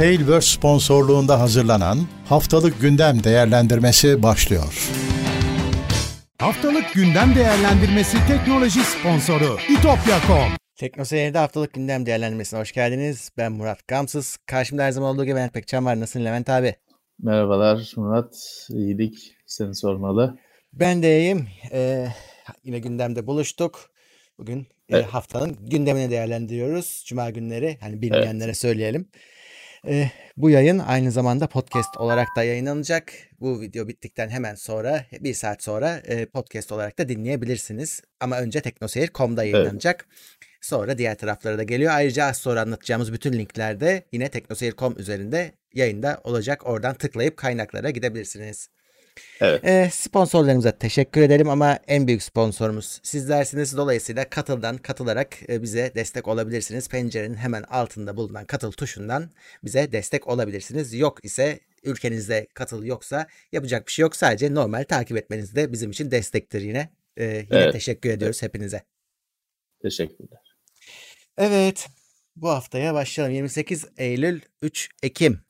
Tailverse sponsorluğunda hazırlanan Haftalık Gündem Değerlendirmesi başlıyor. Haftalık Gündem Değerlendirmesi teknoloji sponsoru itopya.com Teknoseyir'de haftalık gündem değerlendirmesine hoş geldiniz. Ben Murat Gamsız. Karşımda her zaman olduğu gibi Levent Pekcan var. Nasılsın Levent abi? Merhabalar Murat. İyilik. Seni sormalı. Ben de iyiyim. Ee, yine gündemde buluştuk. Bugün evet. e, haftanın gündemini değerlendiriyoruz. Cuma günleri. Hani bilmeyenlere evet. söyleyelim. Ee, bu yayın aynı zamanda podcast olarak da yayınlanacak. Bu video bittikten hemen sonra bir saat sonra e, podcast olarak da dinleyebilirsiniz. Ama önce teknoseyir.com'da yayınlanacak. Evet. Sonra diğer taraflara da geliyor. Ayrıca az sonra anlatacağımız bütün linkler de yine teknoseyir.com üzerinde yayında olacak. Oradan tıklayıp kaynaklara gidebilirsiniz. Evet. E, sponsorlarımıza teşekkür edelim ama en büyük sponsorumuz sizlersiniz. Dolayısıyla katıldan katılarak e, bize destek olabilirsiniz. Pencerenin hemen altında bulunan katıl tuşundan bize destek olabilirsiniz. Yok ise ülkenizde katıl yoksa yapacak bir şey yok. Sadece normal takip etmeniz de bizim için destektir yine. E, yine evet. teşekkür ediyoruz evet. hepinize. Teşekkürler. Evet. Bu haftaya başlayalım. 28 Eylül 3 Ekim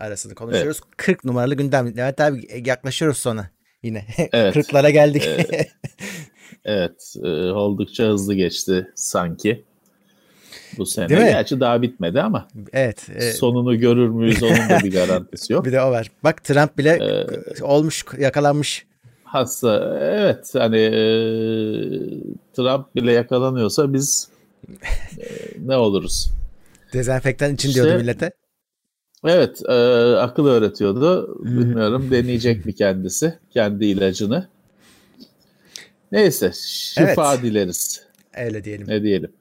arasını konuşuyoruz. Evet. 40 numaralı gündem. Evet abi e, yaklaşıyoruz sonra yine. Evet. 40'lara geldik. evet, evet e, oldukça hızlı geçti sanki. Bu sene. Değil mi? Gerçi daha bitmedi ama. Evet. E, sonunu görür müyüz onun da bir garantisi yok. bir de o var. Bak Trump bile ee, olmuş, yakalanmış. Hasta. Evet hani e, Trump bile yakalanıyorsa biz e, ne oluruz? Dezenfektan için işte, diyordu millete. Evet, e, akıl öğretiyordu. Bilmiyorum deneyecek mi kendisi kendi ilacını. Neyse, şifa evet. dileriz. Öyle diyelim. Ne diyelim?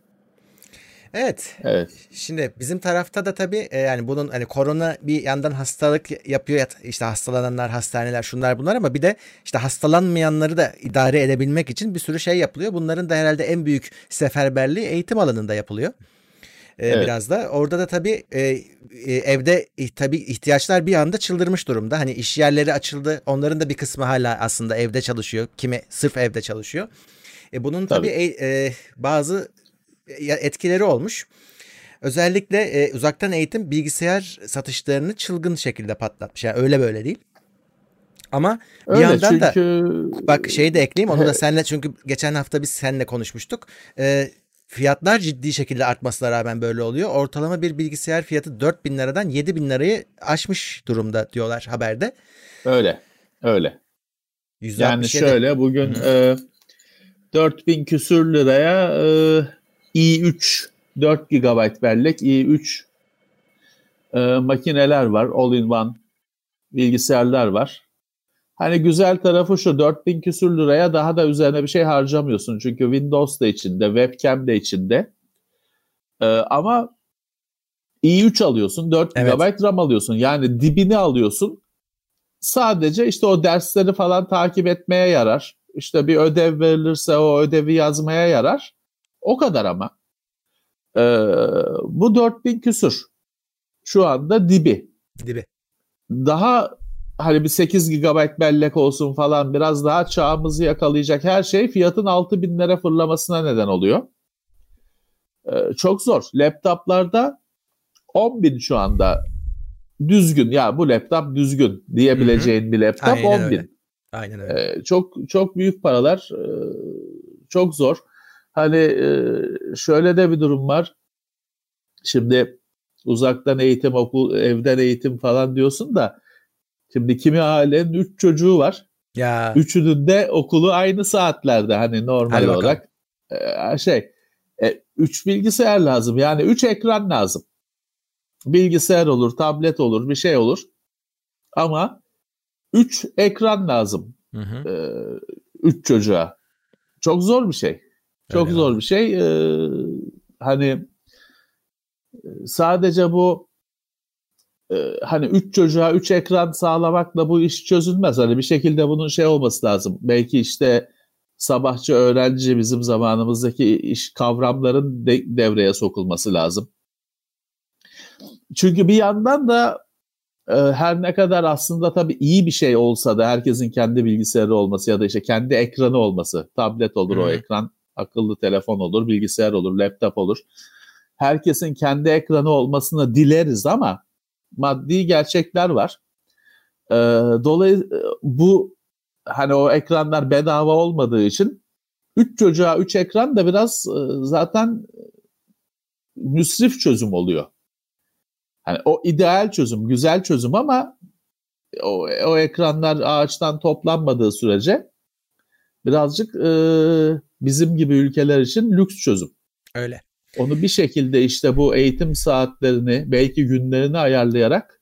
Evet. Evet. Şimdi bizim tarafta da tabii e, yani bunun hani korona bir yandan hastalık yapıyor işte hastalananlar, hastaneler, şunlar bunlar ama bir de işte hastalanmayanları da idare edebilmek için bir sürü şey yapılıyor. Bunların da herhalde en büyük seferberliği eğitim alanında yapılıyor. Ee, evet. Biraz da orada da tabii e, e, evde tabii ihtiyaçlar bir anda çıldırmış durumda. Hani iş yerleri açıldı. Onların da bir kısmı hala aslında evde çalışıyor. Kimi sırf evde çalışıyor. E, bunun tabii, tabii e, e, bazı etkileri olmuş. Özellikle e, uzaktan eğitim bilgisayar satışlarını çılgın şekilde patlatmış. Yani öyle böyle değil. Ama bir Öyle, yandan çünkü... da bak şeyi de ekleyeyim onu da senle çünkü geçen hafta biz seninle konuşmuştuk. Ee, fiyatlar ciddi şekilde artmasına rağmen böyle oluyor. Ortalama bir bilgisayar fiyatı 4 bin liradan 7 bin lirayı aşmış durumda diyorlar haberde. Öyle. Öyle. 167. Yani şöyle bugün e, 4 bin küsür liraya e, i3 4 GB bellek i3 e, makineler var. All-in-one bilgisayarlar var. Hani güzel tarafı şu 4000 küsür liraya daha da üzerine bir şey harcamıyorsun. Çünkü Windows da içinde, webcam de içinde. Ee, ama i3 alıyorsun, 4 evet. GB RAM alıyorsun. Yani dibini alıyorsun. Sadece işte o dersleri falan takip etmeye yarar. İşte bir ödev verilirse o ödevi yazmaya yarar. O kadar ama. Ee, bu 4000 küsür. Şu anda dibi. Dibi. Daha hani bir 8 GB bellek olsun falan biraz daha çağımızı yakalayacak her şey fiyatın 6 binlere fırlamasına neden oluyor. Ee, çok zor. Laptoplarda 10 bin şu anda düzgün ya bu laptop düzgün diyebileceğin Hı-hı. bir laptop Aynen 10 bin. Öyle. Aynen öyle. Ee, çok çok büyük paralar. Ee, çok zor. Hani e, şöyle de bir durum var. Şimdi uzaktan eğitim, okul, evden eğitim falan diyorsun da Şimdi kimi ailenin 3 çocuğu var. Ya. Üçünün de okulu aynı saatlerde hani normal olarak e, şey e, üç bilgisayar lazım yani üç ekran lazım. Bilgisayar olur, tablet olur, bir şey olur. Ama üç ekran lazım. Hı hı. E, üç çocuğa. Çok zor bir şey. Çok Öyle zor abi. bir şey. E, hani sadece bu e, hani üç çocuğa üç ekran sağlamakla bu iş çözülmez. Hani bir şekilde bunun şey olması lazım. Belki işte sabahçı öğrenci bizim zamanımızdaki iş kavramların de, devreye sokulması lazım. Çünkü bir yandan da e, her ne kadar aslında tabii iyi bir şey olsa da herkesin kendi bilgisayarı olması ya da işte kendi ekranı olması, tablet olur hmm. o ekran, akıllı telefon olur, bilgisayar olur, laptop olur. Herkesin kendi ekranı olmasını dileriz ama maddi gerçekler var. E, dolayısıyla bu hani o ekranlar bedava olmadığı için 3 çocuğa 3 ekran da biraz e, zaten müsrif çözüm oluyor. Hani o ideal çözüm, güzel çözüm ama o, o ekranlar ağaçtan toplanmadığı sürece birazcık e, bizim gibi ülkeler için lüks çözüm. Öyle. Onu bir şekilde işte bu eğitim saatlerini belki günlerini ayarlayarak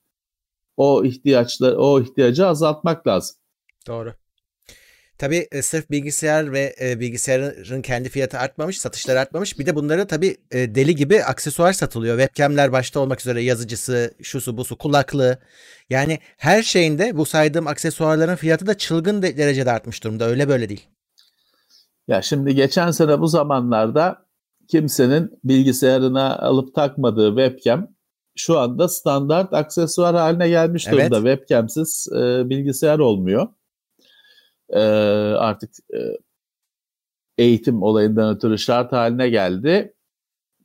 o ihtiyaçlar o ihtiyacı azaltmak lazım. Doğru. Tabii e, sırf bilgisayar ve e, bilgisayarın kendi fiyatı artmamış, satışları artmamış. Bir de bunları tabii e, deli gibi aksesuar satılıyor. Webcamler başta olmak üzere yazıcısı, şusu busu, kulaklığı. Yani her şeyinde bu saydığım aksesuarların fiyatı da çılgın derecede artmış durumda. Öyle böyle değil. Ya şimdi geçen sene bu zamanlarda kimsenin bilgisayarına alıp takmadığı webcam şu anda standart aksesuar haline gelmiş durumda. Evet. Webcamsiz e, bilgisayar olmuyor e, artık e, eğitim olayından ötürü şart haline geldi.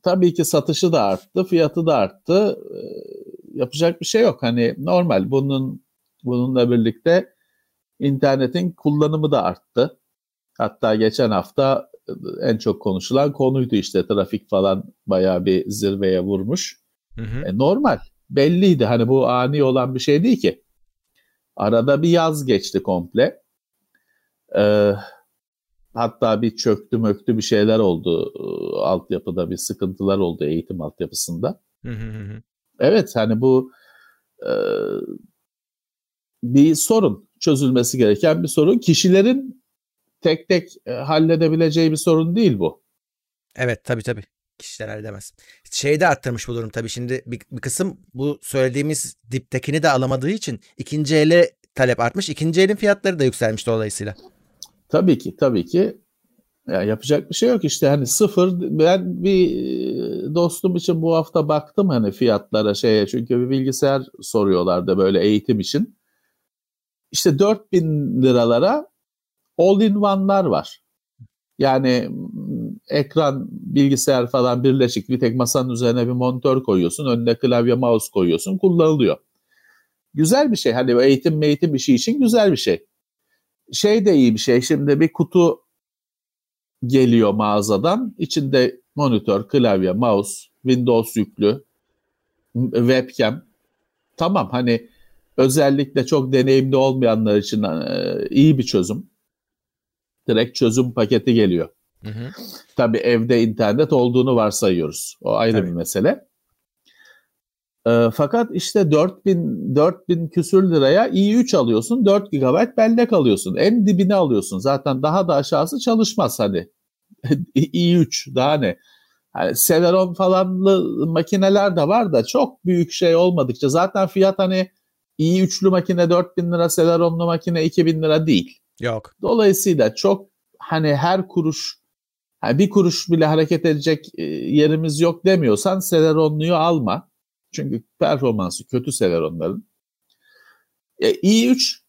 Tabii ki satışı da arttı, fiyatı da arttı. E, yapacak bir şey yok. Hani normal bunun bununla birlikte internetin kullanımı da arttı. Hatta geçen hafta en çok konuşulan konuydu işte trafik falan bayağı bir zirveye vurmuş. Hı hı. E, normal. Belliydi hani bu ani olan bir şey değil ki. Arada bir yaz geçti komple. E, hatta bir çöktü möktü bir şeyler oldu. E, altyapıda bir sıkıntılar oldu eğitim altyapısında. evet hani bu e, bir sorun çözülmesi gereken bir sorun. Kişilerin tek tek e, halledebileceği bir sorun değil bu. Evet tabii tabii. Kişiler halledemez. Şeyi de arttırmış bu durum tabii. Şimdi bir, bir kısım bu söylediğimiz diptekini de alamadığı için ikinci ele talep artmış. İkinci elin fiyatları da yükselmiş dolayısıyla. Tabii ki, tabii ki. Ya yapacak bir şey yok işte hani sıfır ben bir e, dostum için bu hafta baktım hani fiyatlara şeye çünkü bir bilgisayar soruyorlardı böyle eğitim için. İşte 4000 liralara all-in-one'lar var. Yani ekran, bilgisayar falan birleşik bir tek masanın üzerine bir monitör koyuyorsun, önüne klavye, mouse koyuyorsun, kullanılıyor. Güzel bir şey. Hani eğitim eğitim işi için güzel bir şey şey de iyi bir şey. Şimdi bir kutu geliyor mağazadan. İçinde monitör, klavye, mouse, Windows yüklü, webcam. Tamam hani özellikle çok deneyimli olmayanlar için e, iyi bir çözüm. Direkt çözüm paketi geliyor. Hı hı. Tabii evde internet olduğunu varsayıyoruz. O ayrı Tabii. bir mesele. E, fakat işte 4000 4000 küsür liraya i3 alıyorsun, 4 GB bellek alıyorsun. En dibini alıyorsun. Zaten daha da aşağısı çalışmaz hani. i3 daha ne? Yani Celeron falanlı makineler de var da çok büyük şey olmadıkça zaten fiyat hani i3'lü makine 4000 lira, Celeron'lu makine 2000 lira değil. Yok. Dolayısıyla çok hani her kuruş yani bir kuruş bile hareket edecek e, yerimiz yok demiyorsan Celeron'luyu alma. Çünkü performansı kötü sever onların. E, i3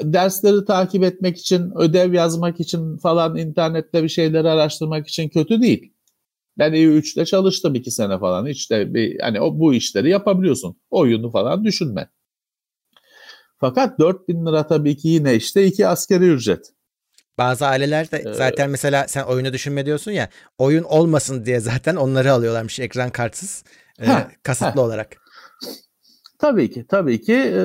dersleri takip etmek için, ödev yazmak için falan internette bir şeyleri araştırmak için kötü değil. Ben i3'te çalıştım iki sene falan. İşte bir hani o bu işleri yapabiliyorsun. Oyunu falan düşünme. Fakat 4000 lira tabii ki yine işte iki askeri ücret. Bazı aileler de zaten mesela sen oyunu düşünme diyorsun ya oyun olmasın diye zaten onları alıyorlarmış ekran kartsız e, kasıtlı ha. olarak. Tabii ki tabii ki e,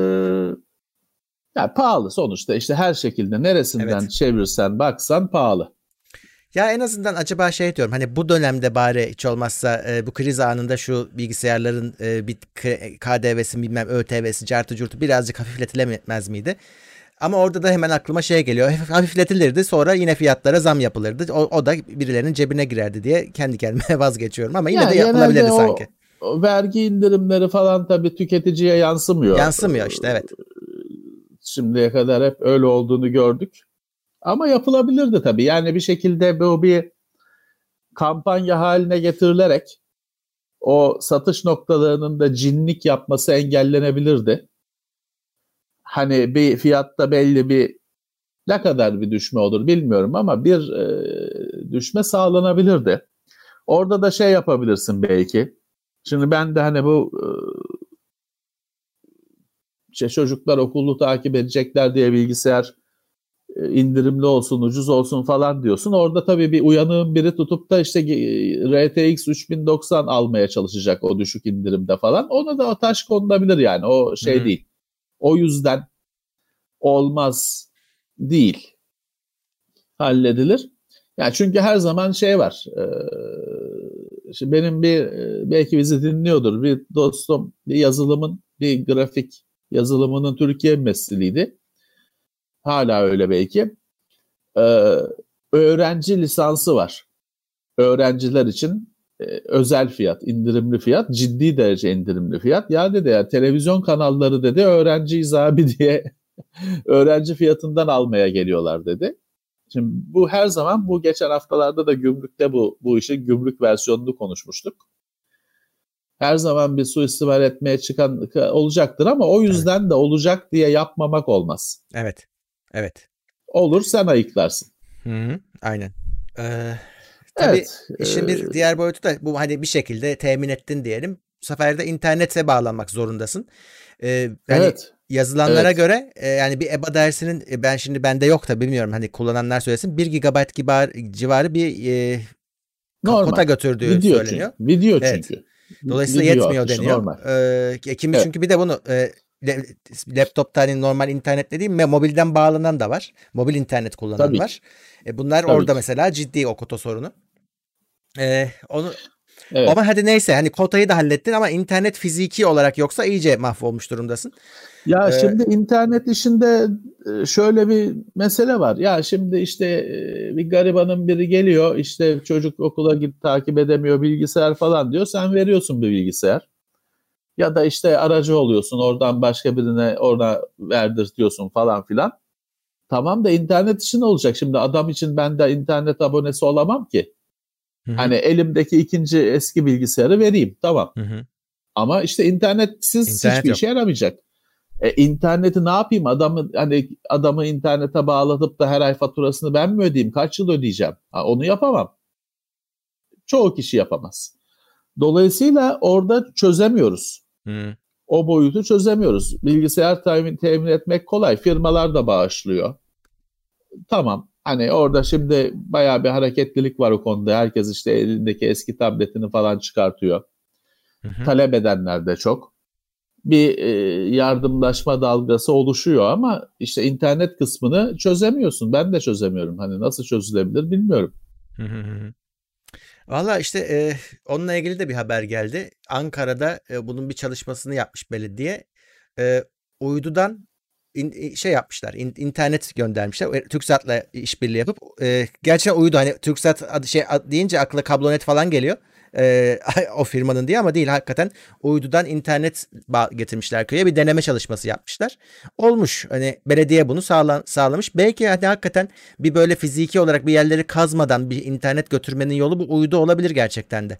yani pahalı sonuçta işte her şekilde neresinden evet. çevirsen baksan pahalı. Ya en azından acaba şey diyorum hani bu dönemde bari hiç olmazsa e, bu kriz anında şu bilgisayarların e, bir KDV'si bilmem ÖTV'si cartı curtu birazcık hafifletilemez miydi? Ama orada da hemen aklıma şey geliyor. Hafifletilirdi sonra yine fiyatlara zam yapılırdı. O, o da birilerinin cebine girerdi diye kendi kendime vazgeçiyorum ama yine yani de yapılabilirdi o, sanki. O vergi indirimleri falan tabii tüketiciye yansımıyor. Yansımıyor işte evet. Şimdiye kadar hep öyle olduğunu gördük. Ama yapılabilirdi tabii. Yani bir şekilde bu bir kampanya haline getirilerek o satış noktalarının da cinlik yapması engellenebilirdi hani bir fiyatta belli bir ne kadar bir düşme olur bilmiyorum ama bir e, düşme sağlanabilirdi. Orada da şey yapabilirsin belki. Şimdi ben de hani bu e, işte çocuklar okulu takip edecekler diye bilgisayar indirimli olsun, ucuz olsun falan diyorsun. Orada tabii bir uyanığın biri tutup da işte RTX 3090 almaya çalışacak o düşük indirimde falan. Ona da taş konulabilir yani. O şey hmm. değil. O yüzden olmaz değil. Halledilir. Yani çünkü her zaman şey var. E, şimdi benim bir belki bizi dinliyordur. Bir dostum bir yazılımın bir grafik yazılımının Türkiye mesliydi Hala öyle belki. Ee, öğrenci lisansı var. Öğrenciler için e, özel fiyat, indirimli fiyat, ciddi derece indirimli fiyat. Ya dedi ya televizyon kanalları dedi öğrenciyiz abi diye öğrenci fiyatından almaya geliyorlar dedi. Şimdi bu her zaman bu geçen haftalarda da gümrükte bu bu işin gümrük versiyonunu konuşmuştuk. Her zaman bir suistimal etmeye çıkan olacaktır ama o yüzden evet. de olacak diye yapmamak olmaz. Evet. Evet. Olur sen ayıklarsın. Hı hı, aynen. Ee, tabii evet, işin bir e... diğer boyutu da bu hani bir şekilde temin ettin diyelim. Bu sefer de internete bağlanmak zorundasın. Ee, hani evet. Yazılanlara evet. göre e, yani bir EBA dersinin e, ben şimdi bende yok da bilmiyorum hani kullananlar söylesin 1 GB civarı, civarı bir e, Normal. kota götürdüğü Video söyleniyor. Çünkü. Video evet. çünkü. Dolayısıyla Video yetmiyor deniyor. Normal. Ee, kimi evet. çünkü bir de bunu e, laptopta hani normal internet dediğim mobilden bağlanan da var. Mobil internet kullanan Tabii var. E, bunlar Tabii orada mesela ciddi o kota sorunu. E, onu Evet. Ama hadi neyse hani kotayı da hallettin ama internet fiziki olarak yoksa iyice mahvolmuş durumdasın. Ya ee, şimdi internet işinde e, şöyle bir mesele var. Ya şimdi işte e, bir garibanın biri geliyor işte çocuk okula git takip edemiyor bilgisayar falan diyor. Sen veriyorsun bir bilgisayar ya da işte aracı oluyorsun oradan başka birine orada verdirtiyorsun falan filan. Tamam da internet için olacak. Şimdi adam için ben de internet abonesi olamam ki. Hı-hı. Hani elimdeki ikinci eski bilgisayarı vereyim tamam. Hı-hı. Ama işte internetsiz İnternet hiçbir yok. işe yaramayacak. E, interneti ne yapayım? Adamı hani adamı internete bağlatıp da her ay faturasını ben mi ödeyeyim? Kaç yıl ödeyeceğim? Ha, onu yapamam. Çoğu kişi yapamaz. Dolayısıyla orada çözemiyoruz. Hmm. O boyutu çözemiyoruz. Bilgisayar temin, temin etmek kolay. Firmalar da bağışlıyor. Tamam. Hani orada şimdi bayağı bir hareketlilik var o konuda. Herkes işte elindeki eski tabletini falan çıkartıyor. Hı hı. Talep edenler de çok. Bir e, yardımlaşma dalgası oluşuyor ama işte internet kısmını çözemiyorsun. Ben de çözemiyorum. Hani nasıl çözülebilir bilmiyorum. Hı hı. Valla işte e, onunla ilgili de bir haber geldi. Ankara'da e, bunun bir çalışmasını yapmış belediye. E, uydudan in, şey yapmışlar. In, internet göndermişler. E, TürkSat'la işbirliği yapıp e, gerçekten uydu hani TürkSat adı şey ad, deyince akla kablonet falan geliyor e, o firmanın diye ama değil hakikaten uydudan internet getirmişler köye bir deneme çalışması yapmışlar. Olmuş hani belediye bunu sağla sağlamış. Belki hani hakikaten bir böyle fiziki olarak bir yerleri kazmadan bir internet götürmenin yolu bu uydu olabilir gerçekten de.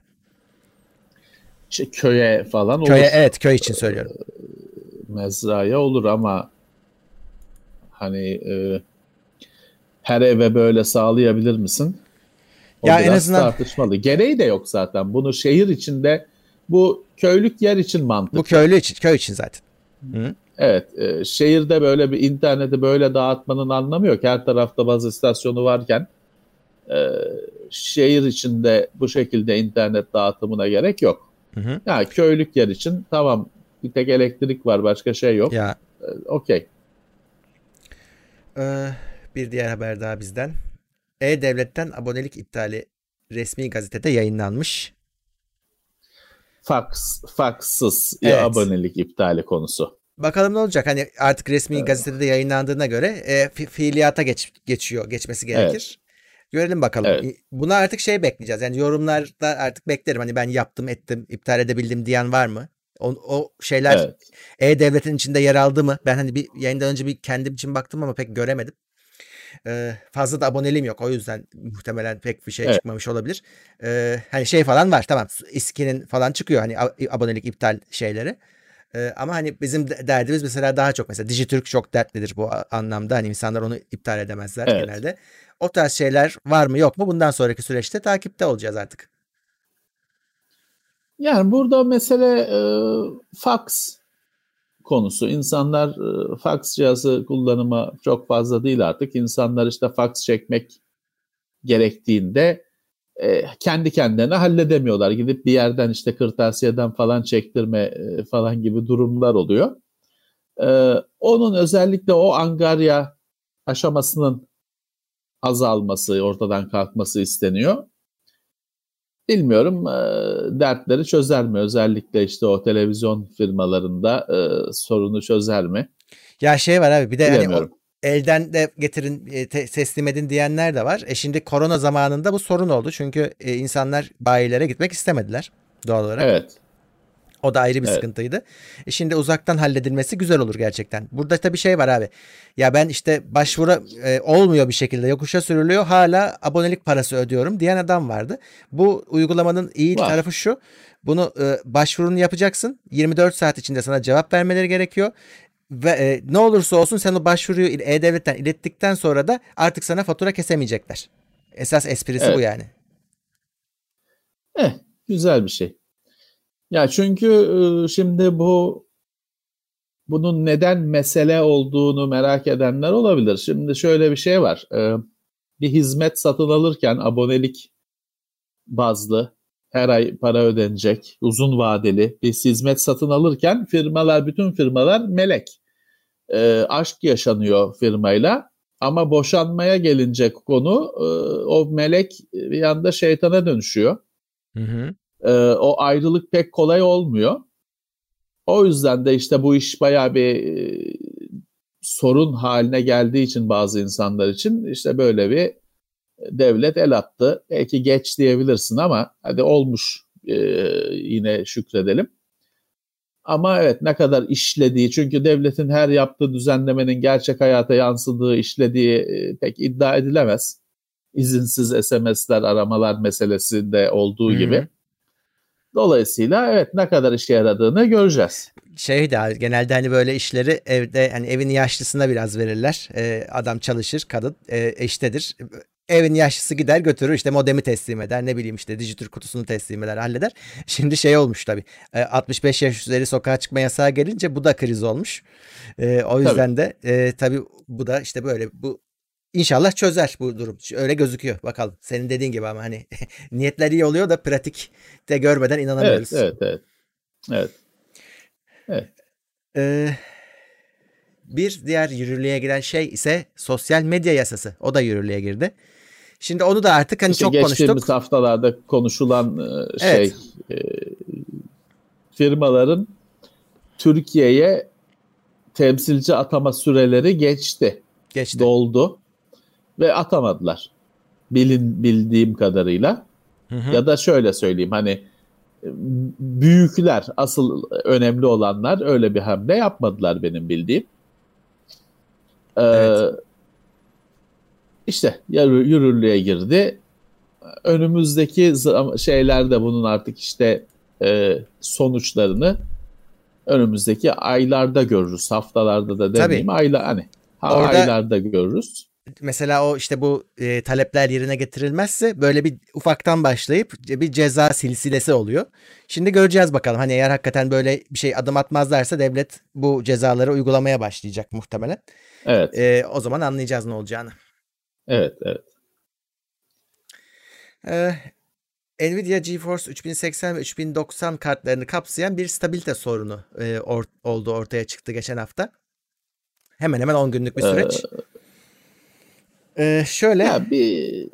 İşte köye falan köye, olur. evet köy için söylüyorum. Ee, mezraya olur ama hani e, her eve böyle sağlayabilir misin? O ya en azından tartışmalı. Gereği de yok zaten. Bunu şehir içinde bu köylük yer için mantıklı. Bu köylü için, köy için zaten. Hı? Evet, e, şehirde böyle bir interneti böyle dağıtmanın anlamı yok. Her tarafta baz istasyonu varken e, şehir içinde bu şekilde internet dağıtımına gerek yok. Hı hı. Yani köylük yer için tamam bir tek elektrik var başka şey yok. Ya. E, Okey. Ee, bir diğer haber daha bizden. E-Devlet'ten abonelik iptali resmi gazetede yayınlanmış. Fax, faxsız evet. abonelik iptali konusu. Bakalım ne olacak? Hani artık resmi evet. gazetede de yayınlandığına göre e, fi, fiiliyata geç, geçiyor, geçmesi gerekir. Evet. Görelim bakalım. Evet. Buna artık şey bekleyeceğiz. Yani yorumlarda artık beklerim. Hani ben yaptım, ettim, iptal edebildim diyen var mı? O, o şeyler evet. E-Devlet'in içinde yer aldı mı? Ben hani bir yayından önce bir kendim için baktım ama pek göremedim. Ee, fazla da aboneliğim yok. O yüzden muhtemelen pek bir şey evet. çıkmamış olabilir. Ee, hani şey falan var. Tamam. İSKİ'nin falan çıkıyor hani abonelik iptal şeyleri. Ee, ama hani bizim derdimiz mesela daha çok mesela Dijitürk çok dertlidir bu anlamda. Hani insanlar onu iptal edemezler evet. genelde. O tarz şeyler var mı yok mu? Bundan sonraki süreçte takipte olacağız artık. Yani burada mesele e, fax konusu. İnsanlar e, fax cihazı kullanımı çok fazla değil artık. İnsanlar işte fax çekmek gerektiğinde e, kendi kendilerine halledemiyorlar. Gidip bir yerden işte kırtasiyeden falan çektirme e, falan gibi durumlar oluyor. E, onun özellikle o angarya aşamasının azalması, ortadan kalkması isteniyor. Bilmiyorum e, dertleri çözer mi? Özellikle işte o televizyon firmalarında e, sorunu çözer mi? Ya şey var abi bir de hani o, elden de getirin e, te, teslim edin diyenler de var. E şimdi korona zamanında bu sorun oldu. Çünkü e, insanlar bayilere gitmek istemediler doğal olarak. Evet. O da ayrı bir evet. sıkıntıydı. E şimdi uzaktan halledilmesi güzel olur gerçekten. Burada tabii şey var abi. Ya ben işte başvuru e, olmuyor bir şekilde yokuşa sürülüyor. Hala abonelik parası ödüyorum diyen adam vardı. Bu uygulamanın iyi var. tarafı şu. Bunu e, başvurunu yapacaksın. 24 saat içinde sana cevap vermeleri gerekiyor. Ve e, ne olursa olsun sen o başvuruyu E-Devlet'ten ilettikten sonra da artık sana fatura kesemeyecekler. Esas esprisi evet. bu yani. Eh, güzel bir şey. Ya çünkü şimdi bu bunun neden mesele olduğunu merak edenler olabilir. Şimdi şöyle bir şey var. Bir hizmet satın alırken abonelik bazlı her ay para ödenecek, uzun vadeli bir hizmet satın alırken firmalar, bütün firmalar melek. E, aşk yaşanıyor firmayla ama boşanmaya gelince konu e, o melek bir anda şeytana dönüşüyor. Hı hı e, o ayrılık pek kolay olmuyor. O yüzden de işte bu iş bayağı bir e, sorun haline geldiği için bazı insanlar için işte böyle bir devlet el attı. Belki geç diyebilirsin ama hadi olmuş e, yine şükredelim. Ama evet ne kadar işlediği çünkü devletin her yaptığı düzenlemenin gerçek hayata yansıdığı, işlediği e, pek iddia edilemez. İzinsiz SMS'ler, aramalar meselesi de olduğu Hı-hı. gibi. Dolayısıyla evet ne kadar işe yaradığını göreceğiz. Şey de genelde hani böyle işleri evde hani evin yaşlısına biraz verirler. Ee, adam çalışır, kadın e, eştedir. Evin yaşlısı gider götürür işte modemi teslim eder ne bileyim işte dijitür kutusunu teslim eder halleder. Şimdi şey olmuş tabii 65 yaş üzeri sokağa çıkma yasağı gelince bu da kriz olmuş. Ee, o yüzden tabii. de e, tabii bu da işte böyle bu İnşallah çözer bu durum. Öyle gözüküyor. Bakalım. Senin dediğin gibi ama hani niyetler iyi oluyor da pratikte görmeden inanamıyoruz. Evet, evet, evet. Evet. Ee, bir diğer yürürlüğe giren şey ise sosyal medya yasası. O da yürürlüğe girdi. Şimdi onu da artık hani işte çok geçtiğimiz konuştuk. haftalarda konuşulan e, şey evet. e, firmaların Türkiye'ye temsilci atama süreleri geçti. Geçti. Doldu ve atamadılar. Bilin bildiğim kadarıyla. Hı hı. Ya da şöyle söyleyeyim hani büyükler asıl önemli olanlar öyle bir hamle yapmadılar benim bildiğim. Ee, evet. İşte yürürlüğe girdi. Önümüzdeki şeylerde bunun artık işte e, sonuçlarını önümüzdeki aylarda görürüz. Haftalarda da demeyeyim. Aylar hani Orada, aylarda görürüz mesela o işte bu e, talepler yerine getirilmezse böyle bir ufaktan başlayıp bir ceza silsilesi oluyor. Şimdi göreceğiz bakalım hani eğer hakikaten böyle bir şey adım atmazlarsa devlet bu cezaları uygulamaya başlayacak muhtemelen. Evet. E, o zaman anlayacağız ne olacağını. Evet, evet. Ee, Nvidia GeForce 3080 ve 3090 kartlarını kapsayan bir stabilite sorunu e, or, oldu ortaya çıktı geçen hafta. Hemen hemen 10 günlük bir süreç. Ee, ee, şöyle. Ya bir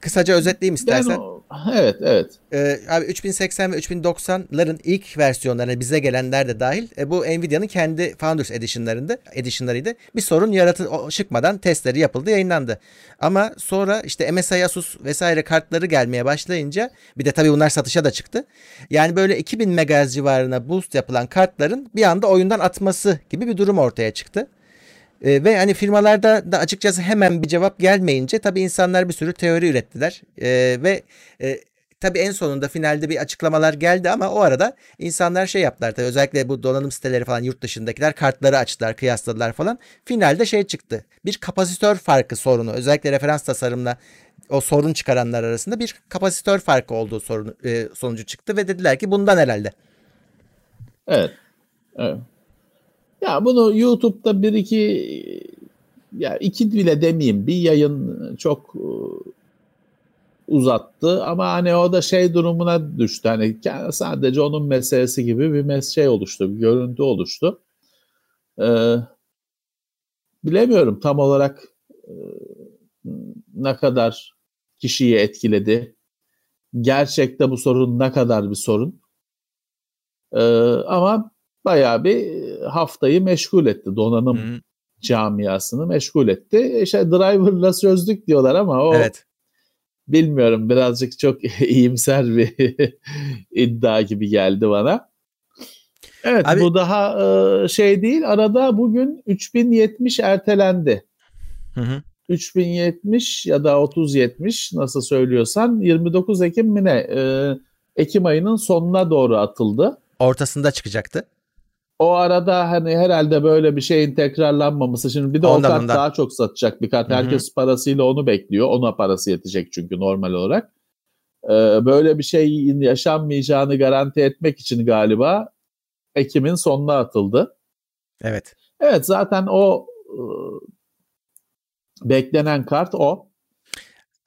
kısaca özetleyeyim istersen. O, evet, evet. Ee, abi 3080 ve 3090'ların ilk versiyonlarına bize gelenler de dahil e, bu Nvidia'nın kendi Founders Edition'larında edition'larıydı. Bir sorun yaratı çıkmadan testleri yapıldı, yayınlandı. Ama sonra işte MSI, Asus vesaire kartları gelmeye başlayınca bir de tabii bunlar satışa da çıktı. Yani böyle 2000 MHz civarına boost yapılan kartların bir anda oyundan atması gibi bir durum ortaya çıktı. E, ve hani firmalarda da açıkçası hemen bir cevap gelmeyince tabii insanlar bir sürü teori ürettiler. E, ve e, tabii en sonunda finalde bir açıklamalar geldi ama o arada insanlar şey yaptılar. Tabii özellikle bu donanım siteleri falan yurt dışındakiler kartları açtılar, kıyasladılar falan. Finalde şey çıktı. Bir kapasitör farkı sorunu. Özellikle referans tasarımla o sorun çıkaranlar arasında bir kapasitör farkı olduğu sorunu, e, sonucu çıktı ve dediler ki bundan herhalde. Evet. Evet. Ya bunu YouTube'da bir iki ya iki bile demeyeyim bir yayın çok e, uzattı ama hani o da şey durumuna düştü. Hani sadece onun meselesi gibi bir mes şey oluştu, bir görüntü oluştu. Ee, bilemiyorum tam olarak e, ne kadar kişiyi etkiledi. Gerçekte bu sorun ne kadar bir sorun. Ee, ama bayağı bir haftayı meşgul etti. Donanım Hı-hı. camiasını meşgul etti. İşte driver'la sözlük diyorlar ama o evet. bilmiyorum birazcık çok iyimser bir iddia gibi geldi bana. Evet Abi, bu daha e, şey değil. Arada bugün 3070 ertelendi. Hı hı. 3070 ya da 3070 nasıl söylüyorsan 29 Ekim mi ne? E, Ekim ayının sonuna doğru atıldı. Ortasında çıkacaktı. O arada hani herhalde böyle bir şeyin tekrarlanmaması. Şimdi bir de ondan, o kart ondan. daha çok satacak bir kart. Herkes Hı-hı. parasıyla onu bekliyor. Ona parası yetecek çünkü normal olarak. Ee, böyle bir şeyin yaşanmayacağını garanti etmek için galiba Ekim'in sonuna atıldı. Evet. Evet zaten o e, beklenen kart o.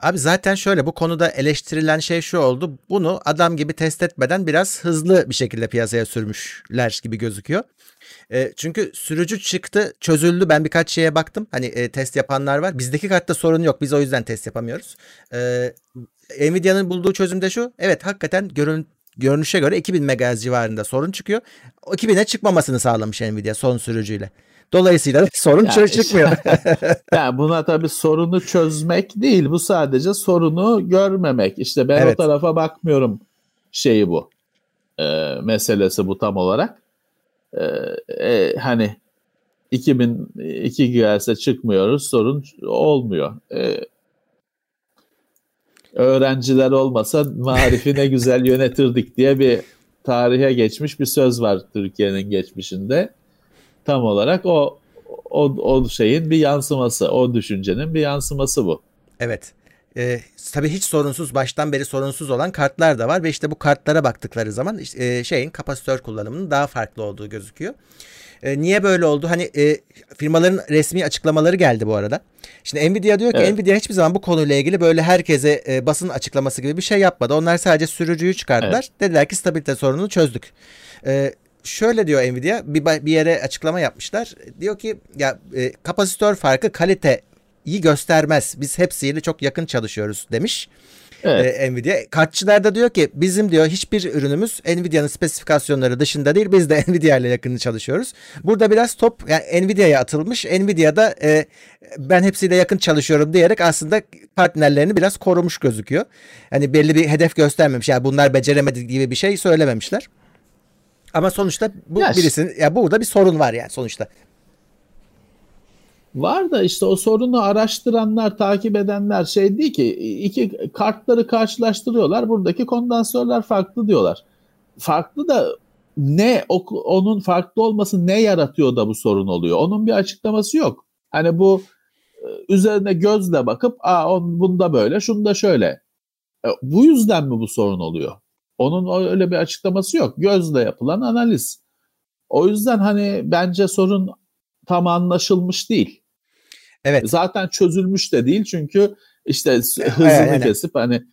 Abi zaten şöyle bu konuda eleştirilen şey şu oldu. Bunu adam gibi test etmeden biraz hızlı bir şekilde piyasaya sürmüşler gibi gözüküyor. E, çünkü sürücü çıktı çözüldü ben birkaç şeye baktım. Hani e, test yapanlar var. Bizdeki kartta sorun yok biz o yüzden test yapamıyoruz. E, Nvidia'nın bulduğu çözüm de şu. Evet hakikaten görün, görünüşe göre 2000 MHz civarında sorun çıkıyor. O 2000'e çıkmamasını sağlamış Nvidia son sürücüyle. Dolayısıyla sorun yani, çıkmıyor. yani buna tabii sorunu çözmek değil. Bu sadece sorunu görmemek. İşte ben evet. o tarafa bakmıyorum şeyi bu. E, meselesi bu tam olarak. E, e, hani 2002 GHz'e çıkmıyoruz sorun olmuyor. E, öğrenciler olmasa marifi ne güzel yönetirdik diye bir tarihe geçmiş bir söz var Türkiye'nin geçmişinde tam olarak o o, o şeyin bir yansıması, o düşüncenin bir yansıması bu. Evet. Ee, tabii hiç sorunsuz, baştan beri sorunsuz olan kartlar da var ve işte bu kartlara baktıkları zaman e, şeyin kapasitör kullanımının daha farklı olduğu gözüküyor. E, niye böyle oldu? Hani e, firmaların resmi açıklamaları geldi bu arada. Şimdi Nvidia diyor ki evet. Nvidia hiçbir zaman bu konuyla ilgili böyle herkese e, basın açıklaması gibi bir şey yapmadı. Onlar sadece sürücüyü çıkardılar. Evet. Dediler ki stabilite sorununu çözdük. E, şöyle diyor Nvidia bir, bir yere açıklama yapmışlar. Diyor ki ya e, kapasitör farkı kalite iyi göstermez. Biz hepsiyle çok yakın çalışıyoruz demiş. Evet. E, Nvidia. Kartçılar da diyor ki bizim diyor hiçbir ürünümüz Nvidia'nın spesifikasyonları dışında değil. Biz de Nvidia ile yakın çalışıyoruz. Burada biraz top yani Nvidia'ya atılmış. Nvidia da e, ben hepsiyle yakın çalışıyorum diyerek aslında partnerlerini biraz korumuş gözüküyor. Hani belli bir hedef göstermemiş. Yani bunlar beceremedi gibi bir şey söylememişler. Ama sonuçta bu ya birisinin ya burada bir sorun var yani sonuçta. Var da işte o sorunu araştıranlar, takip edenler şey değil ki iki kartları karşılaştırıyorlar. Buradaki kondansörler farklı diyorlar. Farklı da ne onun farklı olması ne yaratıyor da bu sorun oluyor? Onun bir açıklaması yok. Hani bu e, üzerine gözle bakıp aa on bunda böyle, şunda şöyle. E, bu yüzden mi bu sorun oluyor? Onun öyle bir açıklaması yok. Gözle yapılan analiz. O yüzden hani bence sorun tam anlaşılmış değil. Evet. Zaten çözülmüş de değil çünkü işte hızını yani. kesip hani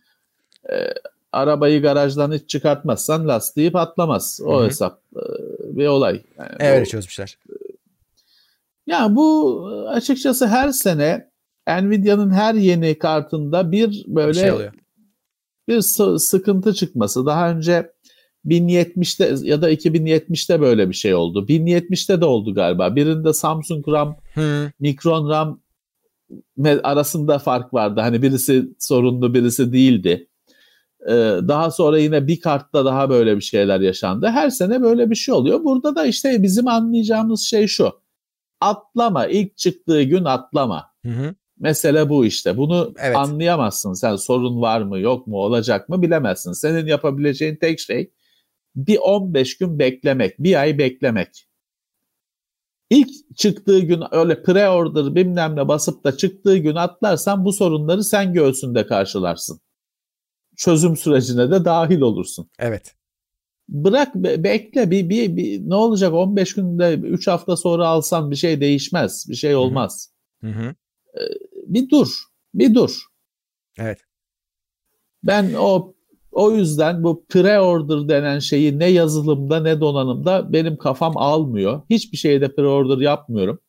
e, arabayı garajdan hiç çıkartmazsan lastiği patlamaz. O Hı-hı. hesap e, bir olay. Yani evet o, çözmüşler. E, ya bu açıkçası her sene Nvidia'nın her yeni kartında bir böyle bir şey bir sıkıntı çıkması. Daha önce 1070'te ya da 2070'te böyle bir şey oldu. 1070'te de oldu galiba. Birinde Samsung RAM, hmm. Micron RAM arasında fark vardı. Hani birisi sorunlu, birisi değildi. Ee, daha sonra yine bir kartta daha böyle bir şeyler yaşandı. Her sene böyle bir şey oluyor. Burada da işte bizim anlayacağımız şey şu. Atlama. ilk çıktığı gün atlama. Hı hı. Mesele bu işte. Bunu evet. anlayamazsın. Sen sorun var mı yok mu olacak mı bilemezsin. Senin yapabileceğin tek şey bir 15 gün beklemek. Bir ay beklemek. İlk çıktığı gün öyle pre-order bilmem ne basıp da çıktığı gün atlarsan bu sorunları sen göğsünde karşılarsın. Çözüm sürecine de dahil olursun. Evet. bırak be, bekle bir, bir, bir ne olacak 15 günde 3 hafta sonra alsan bir şey değişmez. Bir şey olmaz. Hı hı. Ee, bir dur. Bir dur. Evet. Ben o o yüzden bu pre-order denen şeyi ne yazılımda ne donanımda benim kafam almıyor. Hiçbir şeyde pre-order yapmıyorum.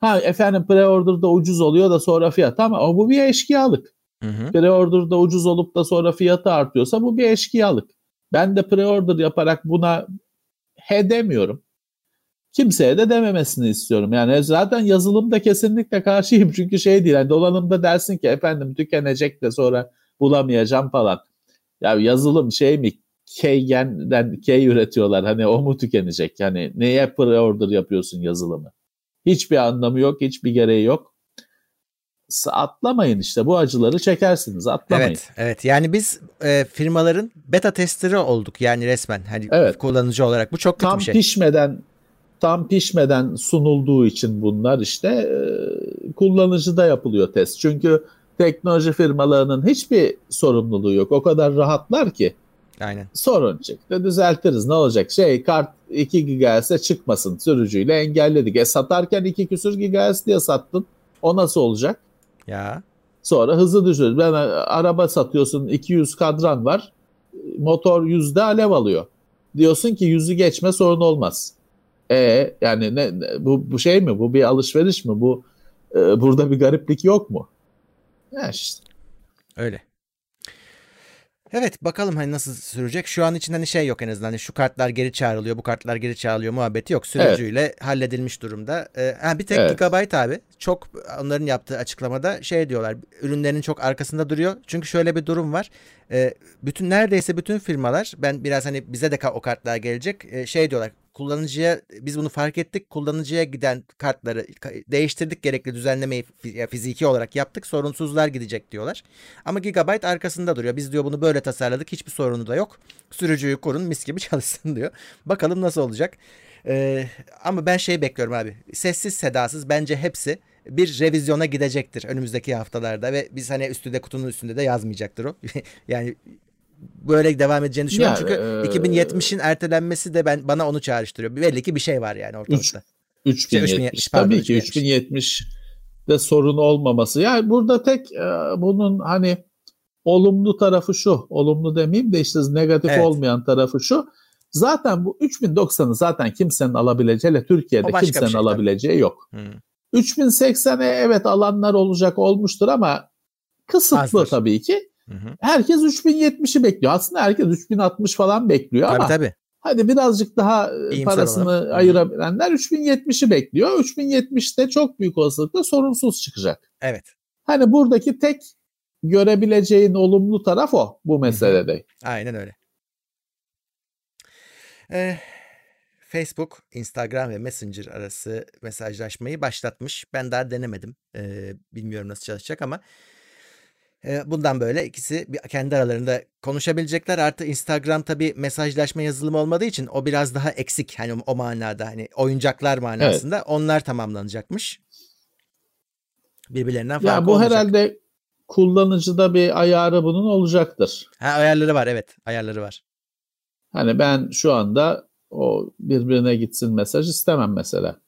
Ha efendim pre-order'da ucuz oluyor da sonra fiyat ama bu bir eşkıyalık. Hı hı. Pre-order'da ucuz olup da sonra fiyatı artıyorsa bu bir eşkıyalık. Ben de pre-order yaparak buna he demiyorum. Kimseye de dememesini istiyorum. Yani zaten yazılımda kesinlikle karşıyım. Çünkü şey değil. Yani dolanımda dersin ki efendim tükenecek de sonra bulamayacağım falan. Ya yazılım şey mi? K'den K üretiyorlar. Hani o mu tükenecek? Yani neye pre-order yapıyorsun yazılımı? Hiçbir anlamı yok, hiçbir gereği yok. Atlamayın işte bu acıları çekersiniz atlamayın. Evet evet yani biz e, firmaların beta testleri olduk yani resmen hani evet. kullanıcı olarak bu çok kötü tam bir şey. pişmeden tam pişmeden sunulduğu için bunlar işte e, kullanıcıda yapılıyor test. Çünkü teknoloji firmalarının hiçbir sorumluluğu yok. O kadar rahatlar ki. Aynen. Sorun çıktı düzeltiriz ne olacak? Şey kart 2 GHz'e çıkmasın sürücüyle engelledik. E satarken 2 küsür GHz diye sattın. O nasıl olacak? Ya. Sonra hızı düşürüyoruz. Ben araba satıyorsun 200 kadran var. Motor yüzde alev alıyor. Diyorsun ki yüzü geçme sorun olmaz. E yani ne, bu, bu şey mi? Bu bir alışveriş mi? Bu e, burada bir gariplik yok mu? Ya işte. Öyle. Evet bakalım hani nasıl sürecek. Şu an için hani şey yok en azından. Hani şu kartlar geri çağrılıyor, bu kartlar geri çağrılıyor muhabbeti yok. Sürücüyle evet. halledilmiş durumda. Ee, ha, bir tek evet. Gigabyte abi çok onların yaptığı açıklamada şey diyorlar. Ürünlerin çok arkasında duruyor. Çünkü şöyle bir durum var. Ee, bütün neredeyse bütün firmalar ben biraz hani bize de o kartlar gelecek. Ee, şey diyorlar kullanıcıya biz bunu fark ettik. Kullanıcıya giden kartları değiştirdik gerekli düzenlemeyi fiziki olarak yaptık. Sorunsuzlar gidecek diyorlar. Ama Gigabyte arkasında duruyor. Biz diyor bunu böyle tasarladık. Hiçbir sorunu da yok. Sürücüyü kurun mis gibi çalışsın diyor. Bakalım nasıl olacak. Ee, ama ben şey bekliyorum abi. Sessiz sedasız bence hepsi bir revizyona gidecektir önümüzdeki haftalarda ve biz hani üstünde kutunun üstünde de yazmayacaktır o. yani böyle devam edeceğini düşünüyorum. Yani, Çünkü e, 2070'in ertelenmesi de ben bana onu çağrıştırıyor. Belli ki bir şey var yani ortalıkta. 3, 3070, şey, 3070 pardon, tabii ki 3070 de sorun olmaması. Yani burada tek e, bunun hani olumlu tarafı şu. Olumlu demeyeyim de işte negatif evet. olmayan tarafı şu. Zaten bu 3090'ı zaten kimsenin alabileceği, Türkiye'de kimsenin şey, alabileceği tabii. yok. Hmm. 3080'e evet alanlar olacak olmuştur ama kısıtlı Azdır. tabii ki. Hı hı. Herkes 3070'i bekliyor. Aslında herkes 3060 falan bekliyor tabii, ama tabii. hadi birazcık daha e, İyimser parasını olarak. ayırabilenler 3070'i bekliyor. 3070'te çok büyük olasılıkla sorunsuz çıkacak. Evet. Hani buradaki tek görebileceğin olumlu taraf o bu meselede. Hı hı. Aynen öyle. Ee, Facebook, Instagram ve Messenger arası mesajlaşmayı başlatmış. Ben daha denemedim. Ee, bilmiyorum nasıl çalışacak ama Bundan böyle ikisi kendi aralarında konuşabilecekler. Artı Instagram tabii mesajlaşma yazılımı olmadığı için o biraz daha eksik. Hani o manada hani oyuncaklar manasında evet. onlar tamamlanacakmış. Birbirlerinden farklı Ya bu olacak. herhalde kullanıcıda bir ayarı bunun olacaktır. Ha ayarları var evet ayarları var. Hani ben şu anda o birbirine gitsin mesaj istemem mesela.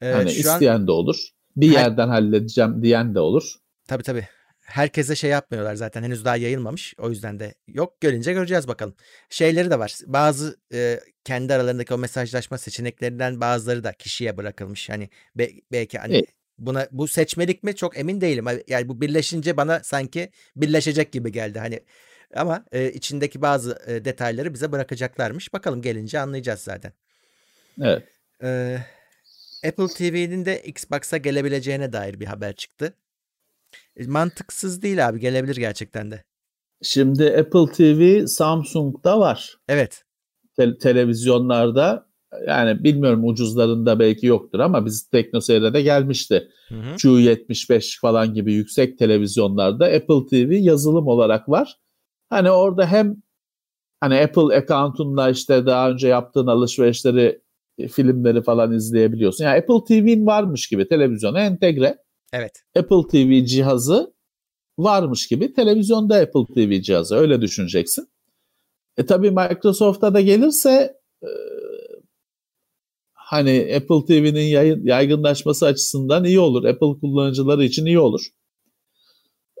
Evet, hani isteyen an... de olur. Bir yerden halledeceğim diyen de olur. Tabii tabii herkese şey yapmıyorlar zaten henüz daha yayılmamış. O yüzden de yok. Görünce göreceğiz bakalım. Şeyleri de var. Bazı e, kendi aralarındaki o mesajlaşma seçeneklerinden bazıları da kişiye bırakılmış. Hani be, belki hani evet. buna bu seçmelik mi çok emin değilim. Yani bu birleşince bana sanki birleşecek gibi geldi. Hani ama e, içindeki bazı e, detayları bize bırakacaklarmış. Bakalım gelince anlayacağız zaten. Evet. E, Apple TV'nin de Xbox'a gelebileceğine dair bir haber çıktı. E, mantıksız değil abi gelebilir gerçekten de. Şimdi Apple TV Samsung'da var. Evet. Te- televizyonlarda yani bilmiyorum ucuzlarında belki yoktur ama biz TeknoSeyir'de gelmişti. Hı hı. Q75 falan gibi yüksek televizyonlarda Apple TV yazılım olarak var. Hani orada hem hani Apple account'unla işte daha önce yaptığın alışverişleri filmleri falan izleyebiliyorsun. Yani Apple TV'nin varmış gibi televizyona entegre. Evet. Apple TV cihazı varmış gibi televizyonda Apple TV cihazı öyle düşüneceksin. E tabii Microsoft'a da gelirse e, hani Apple TV'nin yaygınlaşması açısından iyi olur. Apple kullanıcıları için iyi olur.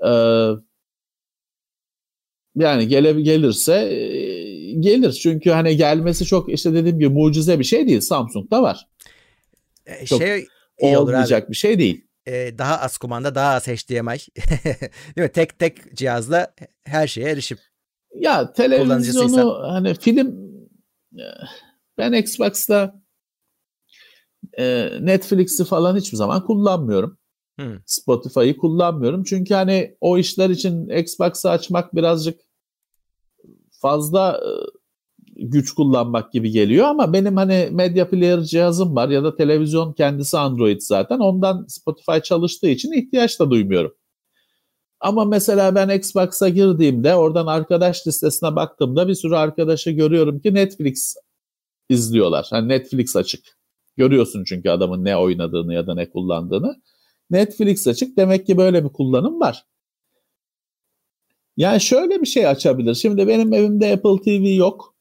Ee, yani gele, gelirse e, gelir. Çünkü hani gelmesi çok işte dediğim gibi mucize bir şey değil. Samsung'da var. E, çok şey iyi olmayacak olur abi. bir şey değil. Ee, daha az kumanda, daha az HDMI. değil mi? Tek tek cihazla her şeye erişip ya televizyonu hani film ben Xbox'ta e, Netflix'i falan hiçbir zaman kullanmıyorum. Hmm. Spotify'ı kullanmıyorum. Çünkü hani o işler için Xbox'ı açmak birazcık fazla e, güç kullanmak gibi geliyor ama benim hani Media Player cihazım var ya da televizyon kendisi Android zaten. Ondan Spotify çalıştığı için ihtiyaç da duymuyorum. Ama mesela ben Xbox'a girdiğimde oradan arkadaş listesine baktığımda bir sürü arkadaşı görüyorum ki Netflix izliyorlar. Hani Netflix açık. Görüyorsun çünkü adamın ne oynadığını ya da ne kullandığını. Netflix açık demek ki böyle bir kullanım var. Yani şöyle bir şey açabilir. Şimdi benim evimde Apple TV yok.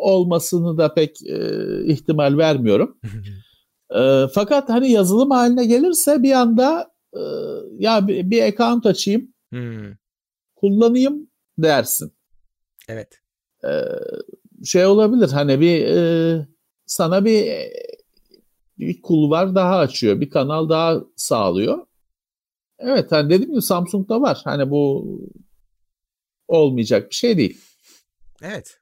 Olmasını da pek e, ihtimal vermiyorum. e, fakat hani yazılım haline gelirse bir anda e, ya bir, bir account açayım. Kullanayım dersin. Evet. E, şey olabilir hani bir e, sana bir bir kulvar daha açıyor. Bir kanal daha sağlıyor. Evet hani dedim ya Samsung'da var. Hani bu olmayacak bir şey değil. Evet.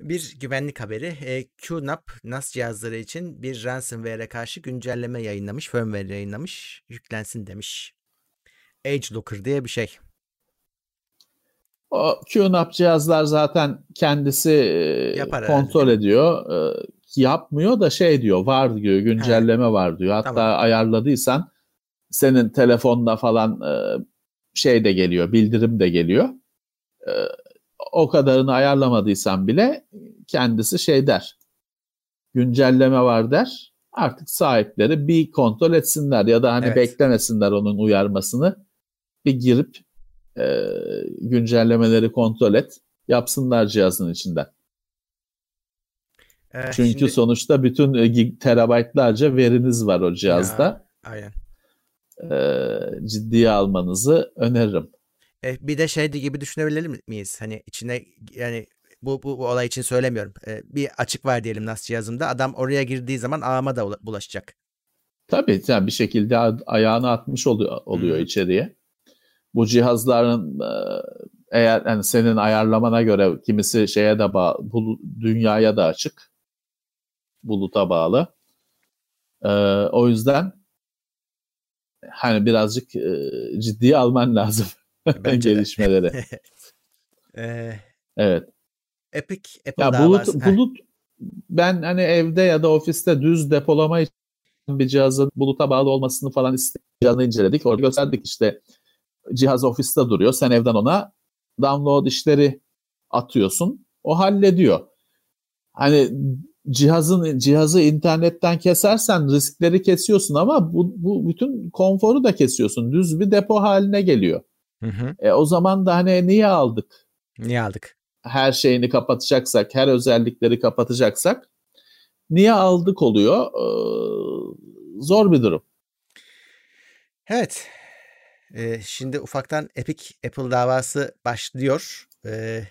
Bir güvenlik haberi. E, QNAP NAS cihazları için bir ransomware'e karşı güncelleme yayınlamış, firmware yayınlamış, yüklensin demiş. AgeLooker diye bir şey. O QNAP cihazlar zaten kendisi e, Yapar kontrol herhalde. ediyor. E, yapmıyor da şey diyor var diyor güncelleme He. var diyor. Hatta tamam. ayarladıysan senin telefonda falan e, şey de geliyor bildirim de geliyor. E, o kadarını ayarlamadıysan bile kendisi şey der. Güncelleme var der. Artık sahipleri bir kontrol etsinler ya da hani evet. beklemesinler onun uyarmasını. Bir girip e, güncellemeleri kontrol et. Yapsınlar cihazın içinden. Ee, Çünkü şimdi... sonuçta bütün e, terabaytlarca veriniz var o cihazda. Ya, aynen. Ee, ciddiye almanızı öneririm. E, bir de şey gibi düşünebilir miyiz? Hani içine yani bu, bu, bu olay için söylemiyorum. E, bir açık var diyelim NAS cihazımda. Adam oraya girdiği zaman ağıma da bulaşacak. Tabii yani bir şekilde ayağını atmış oluyor, oluyor hmm. içeriye. Bu cihazların e, eğer yani senin ayarlamana göre kimisi şeye de bağ, bu dünyaya da açık buluta bağlı. E, o yüzden hani birazcık e, ciddiye alman lazım gelişmeleri. ee, evet. Epic Apple ya bulut, bulut ben hani evde ya da ofiste düz depolama için bir cihazın buluta bağlı olmasını falan isteyeceğini inceledik. Orada gösterdik işte cihaz ofiste duruyor. Sen evden ona download işleri atıyorsun. O hallediyor. Hani cihazın cihazı internetten kesersen riskleri kesiyorsun ama bu, bu bütün konforu da kesiyorsun. Düz bir depo haline geliyor. Hı hı. E, o zaman da hani niye aldık? Niye aldık? Her şeyini kapatacaksak, her özellikleri kapatacaksak niye aldık oluyor? Ee, zor bir durum. Evet. Ee, şimdi ufaktan Epic Apple davası başlıyor. Ee,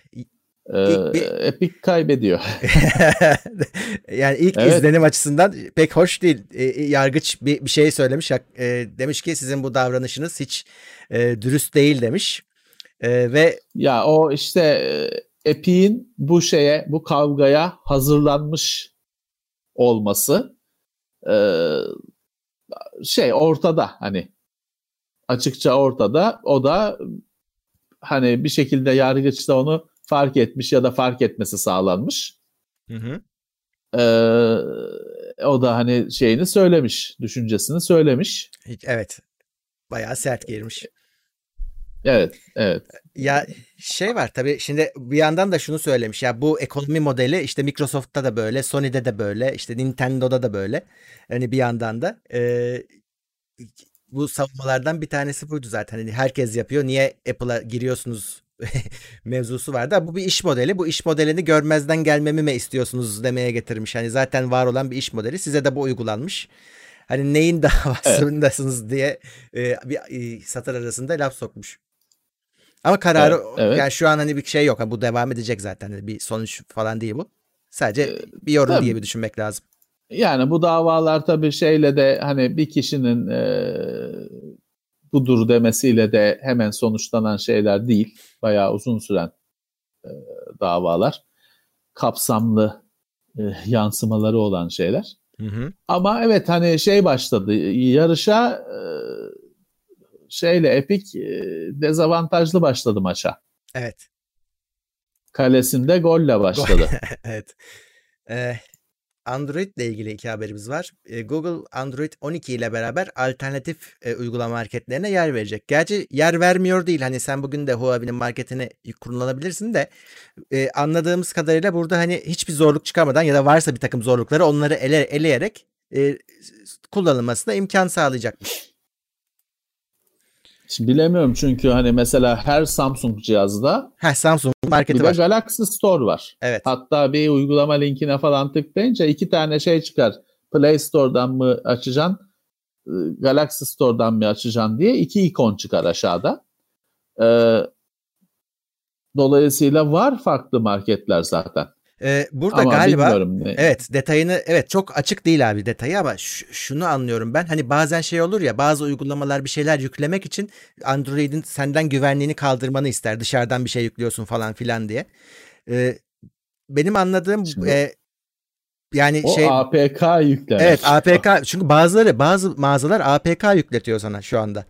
ee, bir... Epic kaybediyor. yani ilk evet. izlenim açısından pek hoş değil. E, yargıç bir, bir şey söylemiş. E, demiş ki sizin bu davranışınız hiç e, dürüst değil demiş. E, ve ya o işte Epic'in bu şeye, bu kavgaya hazırlanmış olması e, şey ortada hani açıkça ortada. O da hani bir şekilde yargıç da onu fark etmiş ya da fark etmesi sağlanmış. Hı hı. Ee, o da hani şeyini söylemiş, düşüncesini söylemiş. Evet. Bayağı sert girmiş. Evet, evet. Ya şey var tabii şimdi bir yandan da şunu söylemiş ya bu ekonomi modeli işte Microsoft'ta da böyle, Sony'de de böyle, işte Nintendo'da da böyle. Hani bir yandan da e, bu savunmalardan bir tanesi buydu zaten. Hani herkes yapıyor. Niye Apple'a giriyorsunuz mevzusu vardı. Bu bir iş modeli. Bu iş modelini görmezden gelmemi mi istiyorsunuz demeye getirmiş. Hani zaten var olan bir iş modeli. Size de bu uygulanmış. Hani neyin davasındasınız evet. diye e, bir e, satır arasında laf sokmuş. Ama kararı evet, evet. yani şu an hani bir şey yok. Bu devam edecek zaten. Hani bir sonuç falan değil bu. Sadece ee, bir yorum tabii. diye bir düşünmek lazım. Yani bu davalar tabii şeyle de hani bir kişinin e, budur demesiyle de hemen sonuçlanan şeyler değil. Bayağı uzun süren e, davalar. Kapsamlı e, yansımaları olan şeyler. Hı hı. Ama evet hani şey başladı yarışa e, şeyle Epic e, dezavantajlı başladı maça. Evet. Kalesinde golle başladı. evet. Ee, Android ile ilgili iki haberimiz var. Google Android 12 ile beraber alternatif uygulama marketlerine yer verecek. Gerçi yer vermiyor değil. Hani sen bugün de Huawei'nin marketini kullanabilirsin de anladığımız kadarıyla burada hani hiçbir zorluk çıkarmadan ya da varsa bir takım zorlukları onları ele, eleyerek kullanılmasına imkan sağlayacakmış. Şimdi bilemiyorum çünkü hani mesela her Samsung cihazda her Samsung marketi bir var. Galaxy Store var. Evet. Hatta bir uygulama linkine falan tıklayınca iki tane şey çıkar. Play Store'dan mı açacaksın, ıı, Galaxy Store'dan mı açacaksın diye iki ikon çıkar aşağıda. Ee, dolayısıyla var farklı marketler zaten. Ee, burada ama galiba evet detayını evet çok açık değil abi detayı ama şunu anlıyorum ben. Hani bazen şey olur ya bazı uygulamalar bir şeyler yüklemek için Android'in senden güvenliğini kaldırmanı ister. Dışarıdan bir şey yüklüyorsun falan filan diye. Ee, benim anladığım Şimdi, e, yani o şey APK yüklemek. Evet APK çünkü bazıları bazı mağazalar APK yükletiyor sana şu anda.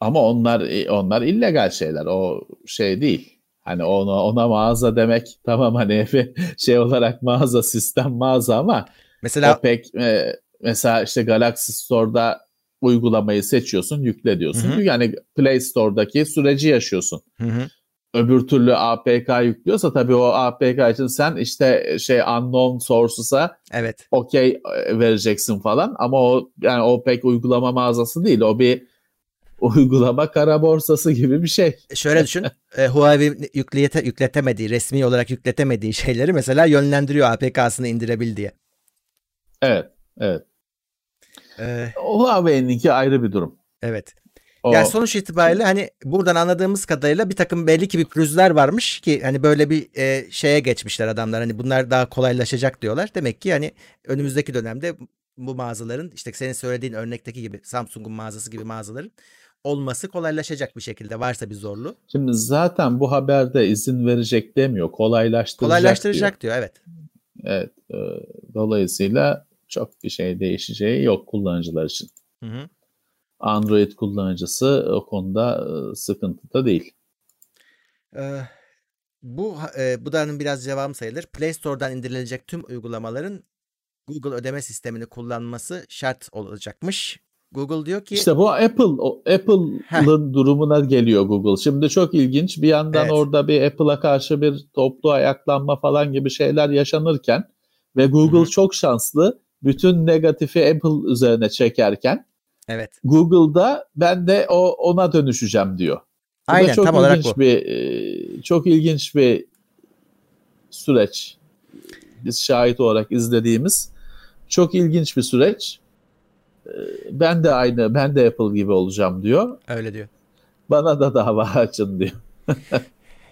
Ama onlar onlar illegal şeyler. O şey değil. Hani ona, ona mağaza demek tamam hani şey olarak mağaza sistem mağaza ama mesela o pek e, mesela işte Galaxy Store'da uygulamayı seçiyorsun, yükle diyorsun. Hı hı. Yani Play Store'daki süreci yaşıyorsun. Hı hı. Öbür türlü APK yüklüyorsa tabii o APK için sen işte şey unknown sources'a evet. okey e, vereceksin falan ama o yani o pek uygulama mağazası değil. O bir uygulama kara borsası gibi bir şey. E, şöyle düşün. e, Huawei yüklete, yükletemediği, resmi olarak yükletemediği şeyleri mesela yönlendiriyor APK'sını indirebil diye. Evet, evet. Ee, Huawei'ninki ayrı bir durum. Evet. O... Yani sonuç itibariyle hani buradan anladığımız kadarıyla bir takım belli ki bir pürüzler varmış ki hani böyle bir e, şeye geçmişler adamlar. Hani bunlar daha kolaylaşacak diyorlar. Demek ki hani önümüzdeki dönemde bu mağazaların işte senin söylediğin örnekteki gibi Samsung'un mağazası gibi mağazaların olması kolaylaşacak bir şekilde varsa bir zorlu. Şimdi zaten bu haberde izin verecek demiyor. Kolaylaştıracak, kolaylaştıracak diyor. diyor evet. Evet. E, dolayısıyla çok bir şey değişeceği yok kullanıcılar için. Hı hı. Android kullanıcısı o konuda e, sıkıntıda değil. Ee, bu e, bu da biraz cevabım sayılır. Play Store'dan indirilecek tüm uygulamaların Google ödeme sistemini kullanması şart olacakmış. Google diyor ki işte bu Apple Apple'ın durumuna geliyor Google. Şimdi çok ilginç. Bir yandan evet. orada bir Apple'a karşı bir toplu ayaklanma falan gibi şeyler yaşanırken ve Google Hı-hı. çok şanslı. Bütün negatifi Apple üzerine çekerken Evet. Google'da ben de o ona dönüşeceğim diyor. Bu Aynen çok tam ilginç olarak bu. bir e, çok ilginç bir süreç. Biz şahit olarak izlediğimiz çok ilginç bir süreç. Ben de aynı, ben de Apple gibi olacağım diyor. Öyle diyor. Bana da dava açın diyor.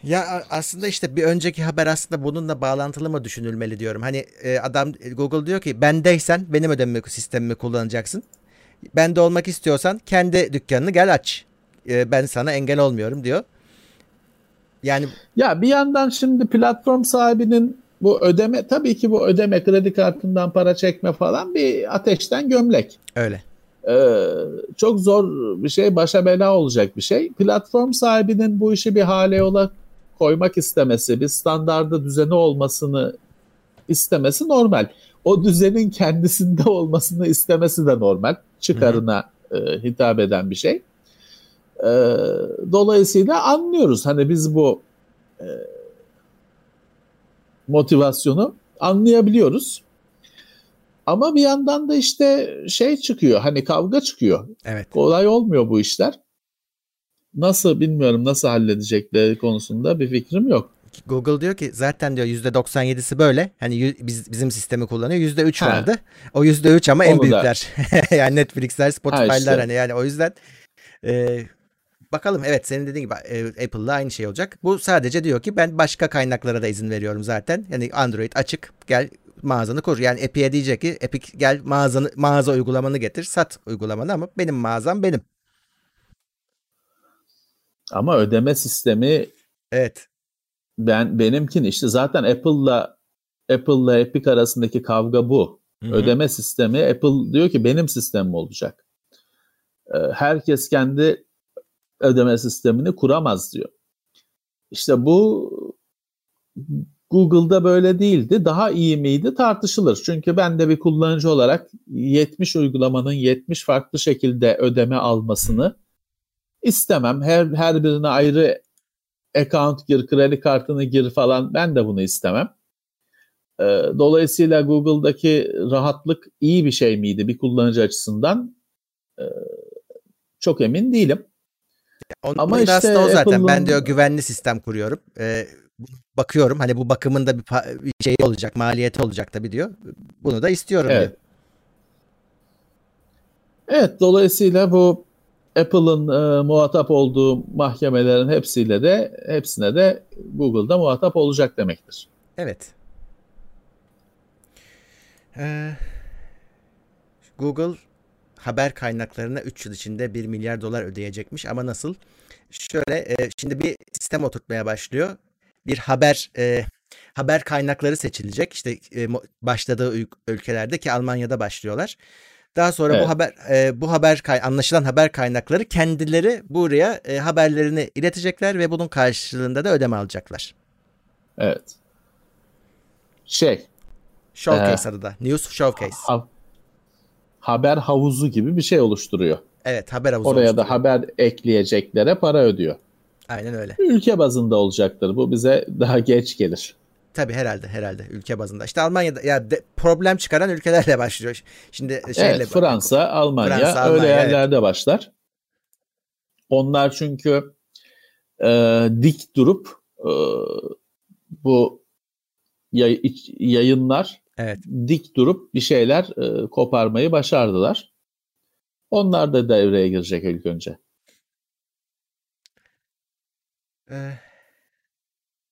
ya aslında işte bir önceki haber aslında bununla bağlantılı mı düşünülmeli diyorum. Hani e, adam Google diyor ki bendeysen benim ödeme sistemimi kullanacaksın. Bende olmak istiyorsan kendi dükkanını gel aç. E, ben sana engel olmuyorum diyor. Yani ya bir yandan şimdi platform sahibinin bu ödeme tabii ki bu ödeme kredi kartından para çekme falan bir ateşten gömlek. Öyle. Ee, çok zor bir şey, başa bela olacak bir şey. Platform sahibinin bu işi bir hale yola koymak istemesi, bir standardı düzeni olmasını istemesi normal. O düzenin kendisinde olmasını istemesi de normal. Çıkarına e, hitap eden bir şey. E, dolayısıyla anlıyoruz. Hani biz bu e, motivasyonu anlayabiliyoruz. Ama bir yandan da işte şey çıkıyor hani kavga çıkıyor. Evet. Kolay olmuyor bu işler. nasıl bilmiyorum nasıl halledecekleri konusunda bir fikrim yok. Google diyor ki zaten diyor %97'si böyle. Hani biz bizim sistemi kullanıyor. %3 ha. vardı. O %3 ama Onu en büyükler. yani Netflix'ler, Spotify'lar işte. hani yani o yüzden e, bakalım evet senin dediğin gibi e, Apple'la aynı şey olacak. Bu sadece diyor ki ben başka kaynaklara da izin veriyorum zaten. Yani Android açık gel mağazanı kur. Yani Epic'e diyecek ki Epic gel mağazanı, mağaza uygulamanı getir sat uygulamanı ama benim mağazam benim. Ama ödeme sistemi Evet. Ben benimkin işte zaten Apple'la Apple'la Epic arasındaki kavga bu. Hı-hı. Ödeme sistemi Apple diyor ki benim sistemim olacak. Ee, herkes kendi ödeme sistemini kuramaz diyor. İşte bu Google'da böyle değildi. Daha iyi miydi tartışılır. Çünkü ben de bir kullanıcı olarak 70 uygulamanın 70 farklı şekilde ödeme almasını istemem. Her her birine ayrı account gir, kredi kartını gir falan ben de bunu istemem. Ee, dolayısıyla Google'daki rahatlık iyi bir şey miydi bir kullanıcı açısından? Ee, çok emin değilim. Onun Ama işte o zaten. Ben diyor güvenli sistem kuruyorum. Ee, bakıyorum hani bu bakımın da bir, bir şey olacak, maliyeti olacak tabii diyor. Bunu da istiyorum evet. diyor. Evet, dolayısıyla bu Apple'ın e, muhatap olduğu mahkemelerin hepsiyle de hepsine de Google'da muhatap olacak demektir. Evet. Ee, Google haber kaynaklarına 3 yıl içinde 1 milyar dolar ödeyecekmiş ama nasıl? Şöyle e, şimdi bir sistem oturtmaya başlıyor. Bir haber e, haber kaynakları seçilecek. İşte e, başladığı ülkelerde ki Almanya'da başlıyorlar. Daha sonra evet. bu haber e, bu haber kay anlaşılan haber kaynakları kendileri buraya e, haberlerini iletecekler ve bunun karşılığında da ödeme alacaklar. Evet. Şey. Showcase e, adı da. News Showcase. Ha, haber havuzu gibi bir şey oluşturuyor. Evet haber havuzu Oraya da haber ekleyeceklere para ödüyor. Aynen öyle. Ülke bazında olacaktır. Bu bize daha geç gelir. Tabii herhalde herhalde ülke bazında. İşte Almanya'da ya de, problem çıkaran ülkelerle başlıyor. Şimdi şeyle evet, Fransa, bak, Almanya Fransa, öyle Almanya, yerlerde evet. başlar. Onlar çünkü e, dik durup e, bu yay, yayınlar evet. dik durup bir şeyler e, koparmayı başardılar. Onlar da devreye girecek ilk önce. Ee,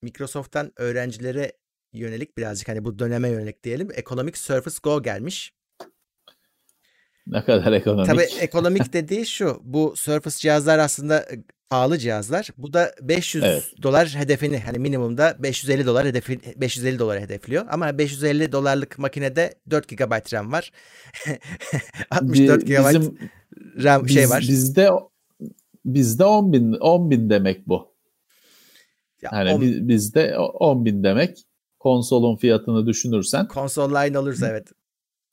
Microsoft'tan öğrencilere yönelik birazcık hani bu döneme yönelik diyelim. Economic Surface Go gelmiş. Ne kadar ekonomik. Tabii ekonomik dediği şu. Bu Surface cihazlar aslında pahalı cihazlar. Bu da 500 evet. dolar hedefini hani minimumda 550 dolar hedefi 550 dolar hedefliyor. Ama 550 dolarlık makinede 4 GB RAM var. 64 GB Bizim, RAM şey biz, şey var. Bizde bizde 10 bin 10 bin demek bu. Ya yani on... bizde 10 bin demek konsolun fiyatını düşünürsen. Konsol line olursa evet.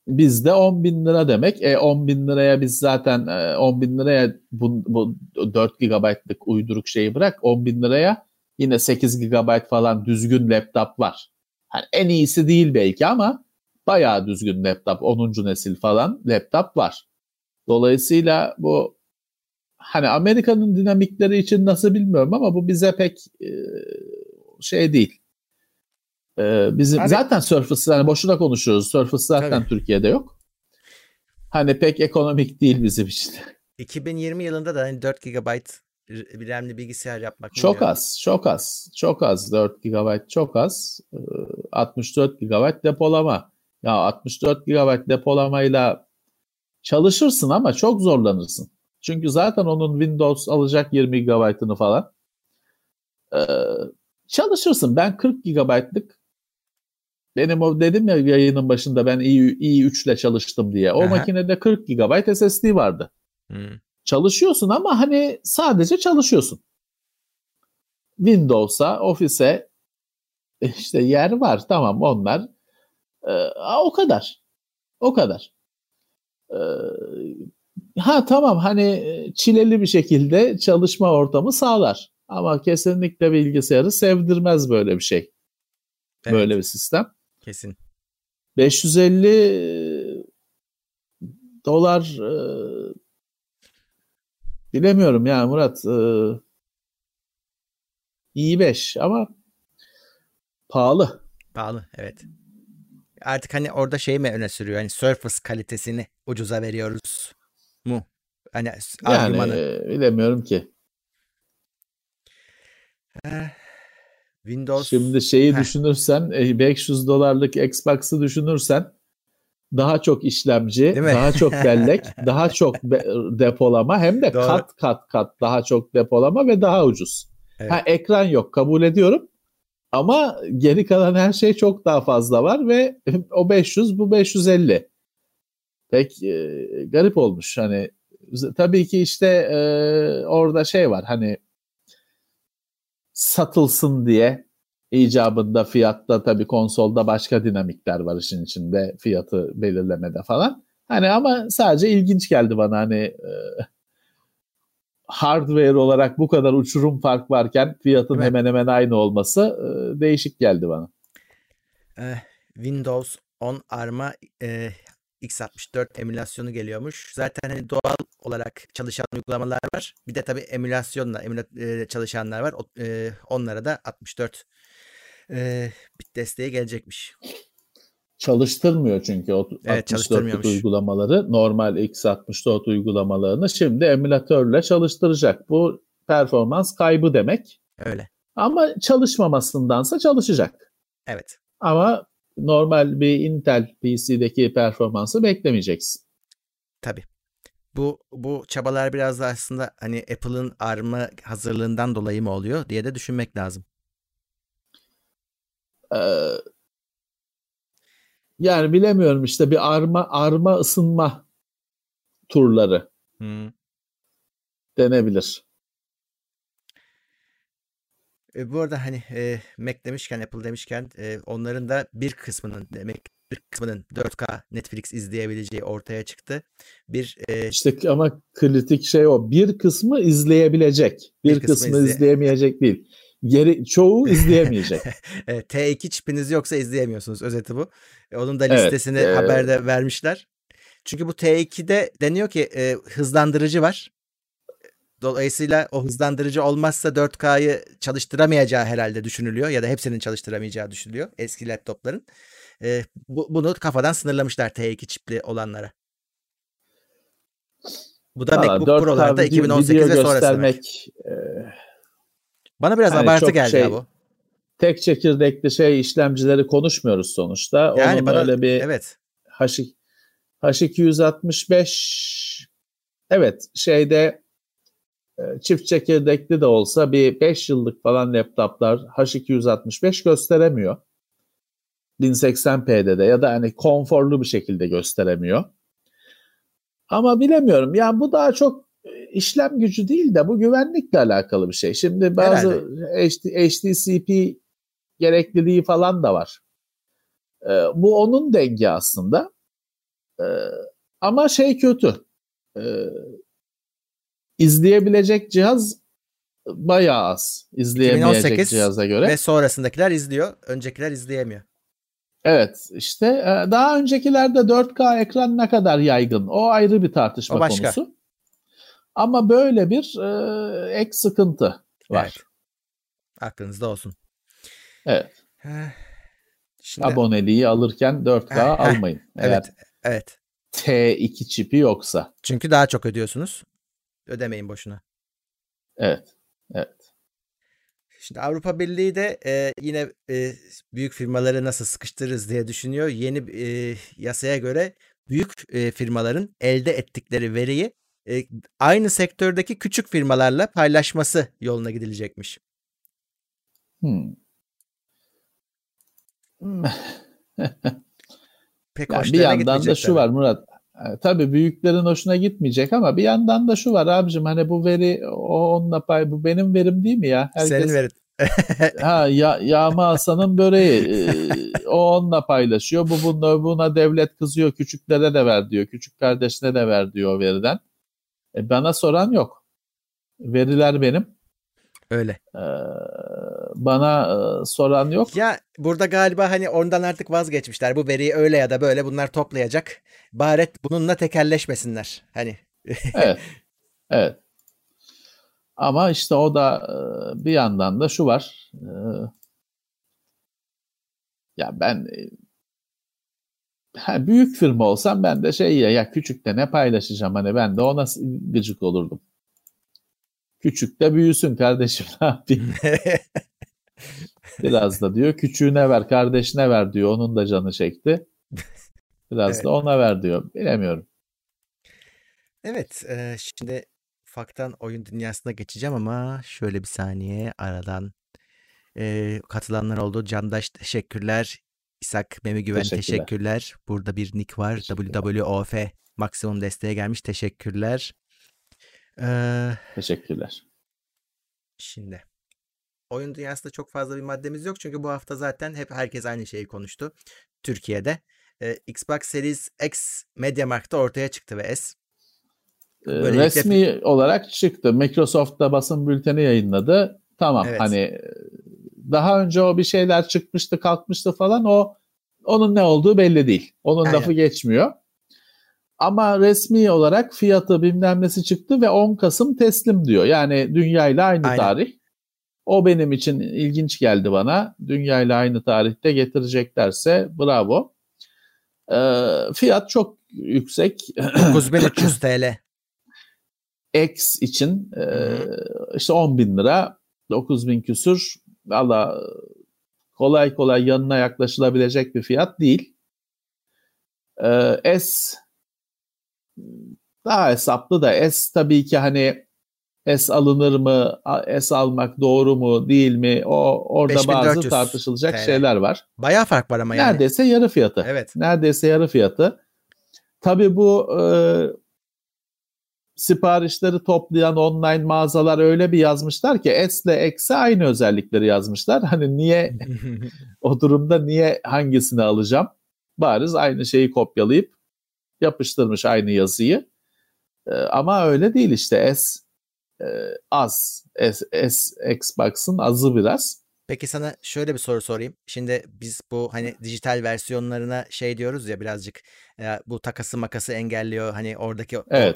Bizde 10 bin lira demek. E 10 bin liraya biz zaten 10 e, bin liraya bu, bu 4 GB'lık uyduruk şeyi bırak 10 bin liraya yine 8 GB falan düzgün laptop var. Yani en iyisi değil belki ama bayağı düzgün laptop 10. nesil falan laptop var. Dolayısıyla bu hani Amerika'nın dinamikleri için nasıl bilmiyorum ama bu bize pek e, şey değil. E, bizim hani, zaten Surface hani boşuna konuşuyoruz. Surface zaten tabii. Türkiye'de yok. Hani pek ekonomik değil bizim için. 2020 yılında da hani 4 GB RAM'li bilgisayar yapmak çok bilmiyorum. az, çok az, çok az 4 GB çok az. 64 GB depolama. Ya 64 GB depolamayla çalışırsın ama çok zorlanırsın. Çünkü zaten onun Windows alacak 20 GB'ını falan. Ee, çalışırsın. Ben 40 GB'lık benim o dedim ya yayının başında ben i, i3 ile çalıştım diye. O Aha. makinede 40 GB SSD vardı. Hmm. Çalışıyorsun ama hani sadece çalışıyorsun. Windows'a, Office'e işte yer var tamam onlar. Ee, o kadar. O kadar. Ee, Ha tamam hani e, çileli bir şekilde çalışma ortamı sağlar. Ama kesinlikle bilgisayarı sevdirmez böyle bir şey. Evet. Böyle bir sistem. Kesin. 550 e, dolar e, bilemiyorum ya Murat. E, i5 ama pahalı. Pahalı evet. Artık hani orada şey mi öne sürüyor? Hani Surface kalitesini ucuza veriyoruz mu? Hani yani, argümanı. E, bilemiyorum ki. Eh, Windows. Şimdi şeyi Heh. düşünürsen 500 dolarlık Xbox'ı düşünürsen daha çok işlemci, daha çok bellek, daha çok depolama hem de Doğru. kat kat kat daha çok depolama ve daha ucuz. Evet. Ha ekran yok kabul ediyorum. Ama geri kalan her şey çok daha fazla var ve o 500 bu 550. Pek e, garip olmuş. Hani tabii ki işte e, orada şey var hani satılsın diye icabında fiyatta tabii konsolda başka dinamikler var işin içinde fiyatı belirlemede falan. Hani ama sadece ilginç geldi bana hani e, hardware olarak bu kadar uçurum fark varken fiyatın evet. hemen hemen aynı olması e, değişik geldi bana. Eh, Windows 10 ARM'a e, x64 emülasyonu geliyormuş. Zaten hani doğal olarak çalışan uygulamalar var. Bir de tabii emülasyonla emüla, e, çalışanlar var. O, e, onlara da 64 e, bit desteği gelecekmiş. Çalıştırmıyor çünkü o evet, 64 uygulamaları normal x64 uygulamalarını şimdi emülatörle çalıştıracak. Bu performans kaybı demek. Öyle. Ama çalışmamasındansa çalışacak. Evet. Ama normal bir Intel PC'deki performansı beklemeyeceksin. Tabii. Bu bu çabalar biraz da aslında hani Apple'ın ARM'ı hazırlığından dolayı mı oluyor diye de düşünmek lazım. Ee, yani bilemiyorum işte bir arma arma ısınma turları hmm. denebilir. E, bu arada hani e, Mac demişken Apple demişken e, onların da bir kısmının demek bir kısmının 4K Netflix izleyebileceği ortaya çıktı. Bir e, işte ama kritik şey o. Bir kısmı izleyebilecek. Bir, bir kısmı, kısmı izleye... izleyemeyecek değil. Geri çoğu izleyemeyecek. evet, T2 çipiniz yoksa izleyemiyorsunuz. Özeti bu. E, onun da listesini evet, haberde e... vermişler. Çünkü bu T2'de deniyor ki e, hızlandırıcı var. Dolayısıyla o hızlandırıcı olmazsa 4K'yı çalıştıramayacağı herhalde düşünülüyor ya da hepsinin çalıştıramayacağı düşünülüyor eski laptopların. E, bu, bunu kafadan sınırlamışlar T2 çipli olanlara. Bu da Aa, MacBook Pro'larda 2018 ve sonrası. E, Bana biraz yani abartı geldi şey, ya bu. Tek çekirdekli şey işlemcileri konuşmuyoruz sonuçta. Yani Onun bana, öyle bir evet. H, H265 evet şeyde çift çekirdekli de olsa bir 5 yıllık falan laptoplar H265 gösteremiyor. 1080p'de de ya da hani konforlu bir şekilde gösteremiyor. Ama bilemiyorum. Yani bu daha çok e, işlem gücü değil de bu güvenlikle alakalı bir şey. Şimdi bazı HD, HDCP gerekliliği falan da var. Ee, bu onun dengi aslında. Ee, ama şey kötü. Ee, izleyebilecek cihaz bayağı az. İzleyemeyecek cihaza göre. Ve sonrasındakiler izliyor. Öncekiler izleyemiyor. Evet işte e, daha öncekilerde 4K ekran ne kadar yaygın o ayrı bir tartışma o başka. konusu. Ama böyle bir e, ek sıkıntı var. Evet. Aklınızda olsun. Evet. Şimdi... Aboneliği alırken 4K almayın. Eğer evet. Evet. T2 çipi yoksa. Çünkü daha çok ödüyorsunuz. Ödemeyin boşuna. Evet. Evet. Şimdi Avrupa Birliği de e, yine e, büyük firmaları nasıl sıkıştırırız diye düşünüyor. Yeni e, yasaya göre büyük e, firmaların elde ettikleri veriyi e, aynı sektördeki küçük firmalarla paylaşması yoluna gidilecekmiş. Hmm. Pek yani bir yandan da şu var Murat. E, tabii büyüklerin hoşuna gitmeyecek ama bir yandan da şu var abicim hani bu veri o onunla pay bu benim verim değil mi ya? Herkes, Senin verin. ha ya Yağma Hasan'ın böreği e, o onunla paylaşıyor. Bu buna, buna devlet kızıyor. Küçüklere de ver diyor. Küçük kardeşine de ver diyor o veriden. E, bana soran yok. Veriler benim. Öyle. Ee, bana e, soran yok. Ya burada galiba hani ondan artık vazgeçmişler. Bu veriyi öyle ya da böyle bunlar toplayacak. Baret bununla tekelleşmesinler. Hani. evet. Evet. Ama işte o da e, bir yandan da şu var. E, ya ben ha, büyük firma olsam ben de şey ya, ya küçük de ne paylaşacağım hani ben de ona gıcık olurdum. Küçük de büyüsün kardeşim ne yapayım. Biraz da diyor küçüğüne ver kardeşine ver diyor onun da canı çekti. Biraz evet. da ona ver diyor bilemiyorum. Evet e, şimdi ufaktan oyun dünyasına geçeceğim ama şöyle bir saniye aradan e, katılanlar oldu. Candaş teşekkürler. İshak Memi Güven teşekkürler. teşekkürler. Burada bir nick var. WWOF maksimum desteğe gelmiş. Teşekkürler. Ee, teşekkürler. Şimdi oyun dünyasında çok fazla bir maddemiz yok. Çünkü bu hafta zaten hep herkes aynı şeyi konuştu. Türkiye'de. Ee, Xbox Series X Mediamarkt'ta ortaya çıktı ve S. Böylelikle... Resmi olarak çıktı. Microsoft da basın bülteni yayınladı. Tamam evet. hani daha önce o bir şeyler çıkmıştı kalkmıştı falan o onun ne olduğu belli değil. Onun Aynen. lafı geçmiyor. Ama resmi olarak fiyatı bilmem nesi çıktı ve 10 Kasım teslim diyor. Yani dünya ile aynı Aynen. tarih. O benim için ilginç geldi bana. Dünya ile aynı tarihte getireceklerse bravo. Ee, fiyat çok yüksek. 9300 TL. X için e, işte 10 bin lira 9 bin küsür valla kolay kolay yanına yaklaşılabilecek bir fiyat değil. Ee, S daha hesaplı da S tabii ki hani S alınır mı, S almak doğru mu değil mi? O orada bazı tartışılacak TL. şeyler var. Bayağı fark var ama yani. Neredeyse yarı fiyatı. Evet. Neredeyse yarı fiyatı. Tabii bu e, siparişleri toplayan online mağazalar öyle bir yazmışlar ki S ile X'e aynı özellikleri yazmışlar. Hani niye o durumda niye hangisini alacağım? Bariz aynı şeyi kopyalayıp yapıştırmış aynı yazıyı. E, ama öyle değil işte S e, az. S, S Xbox'ın azı biraz. Peki sana şöyle bir soru sorayım. Şimdi biz bu hani dijital versiyonlarına şey diyoruz ya birazcık e, bu takası makası engelliyor. Hani oradaki evet.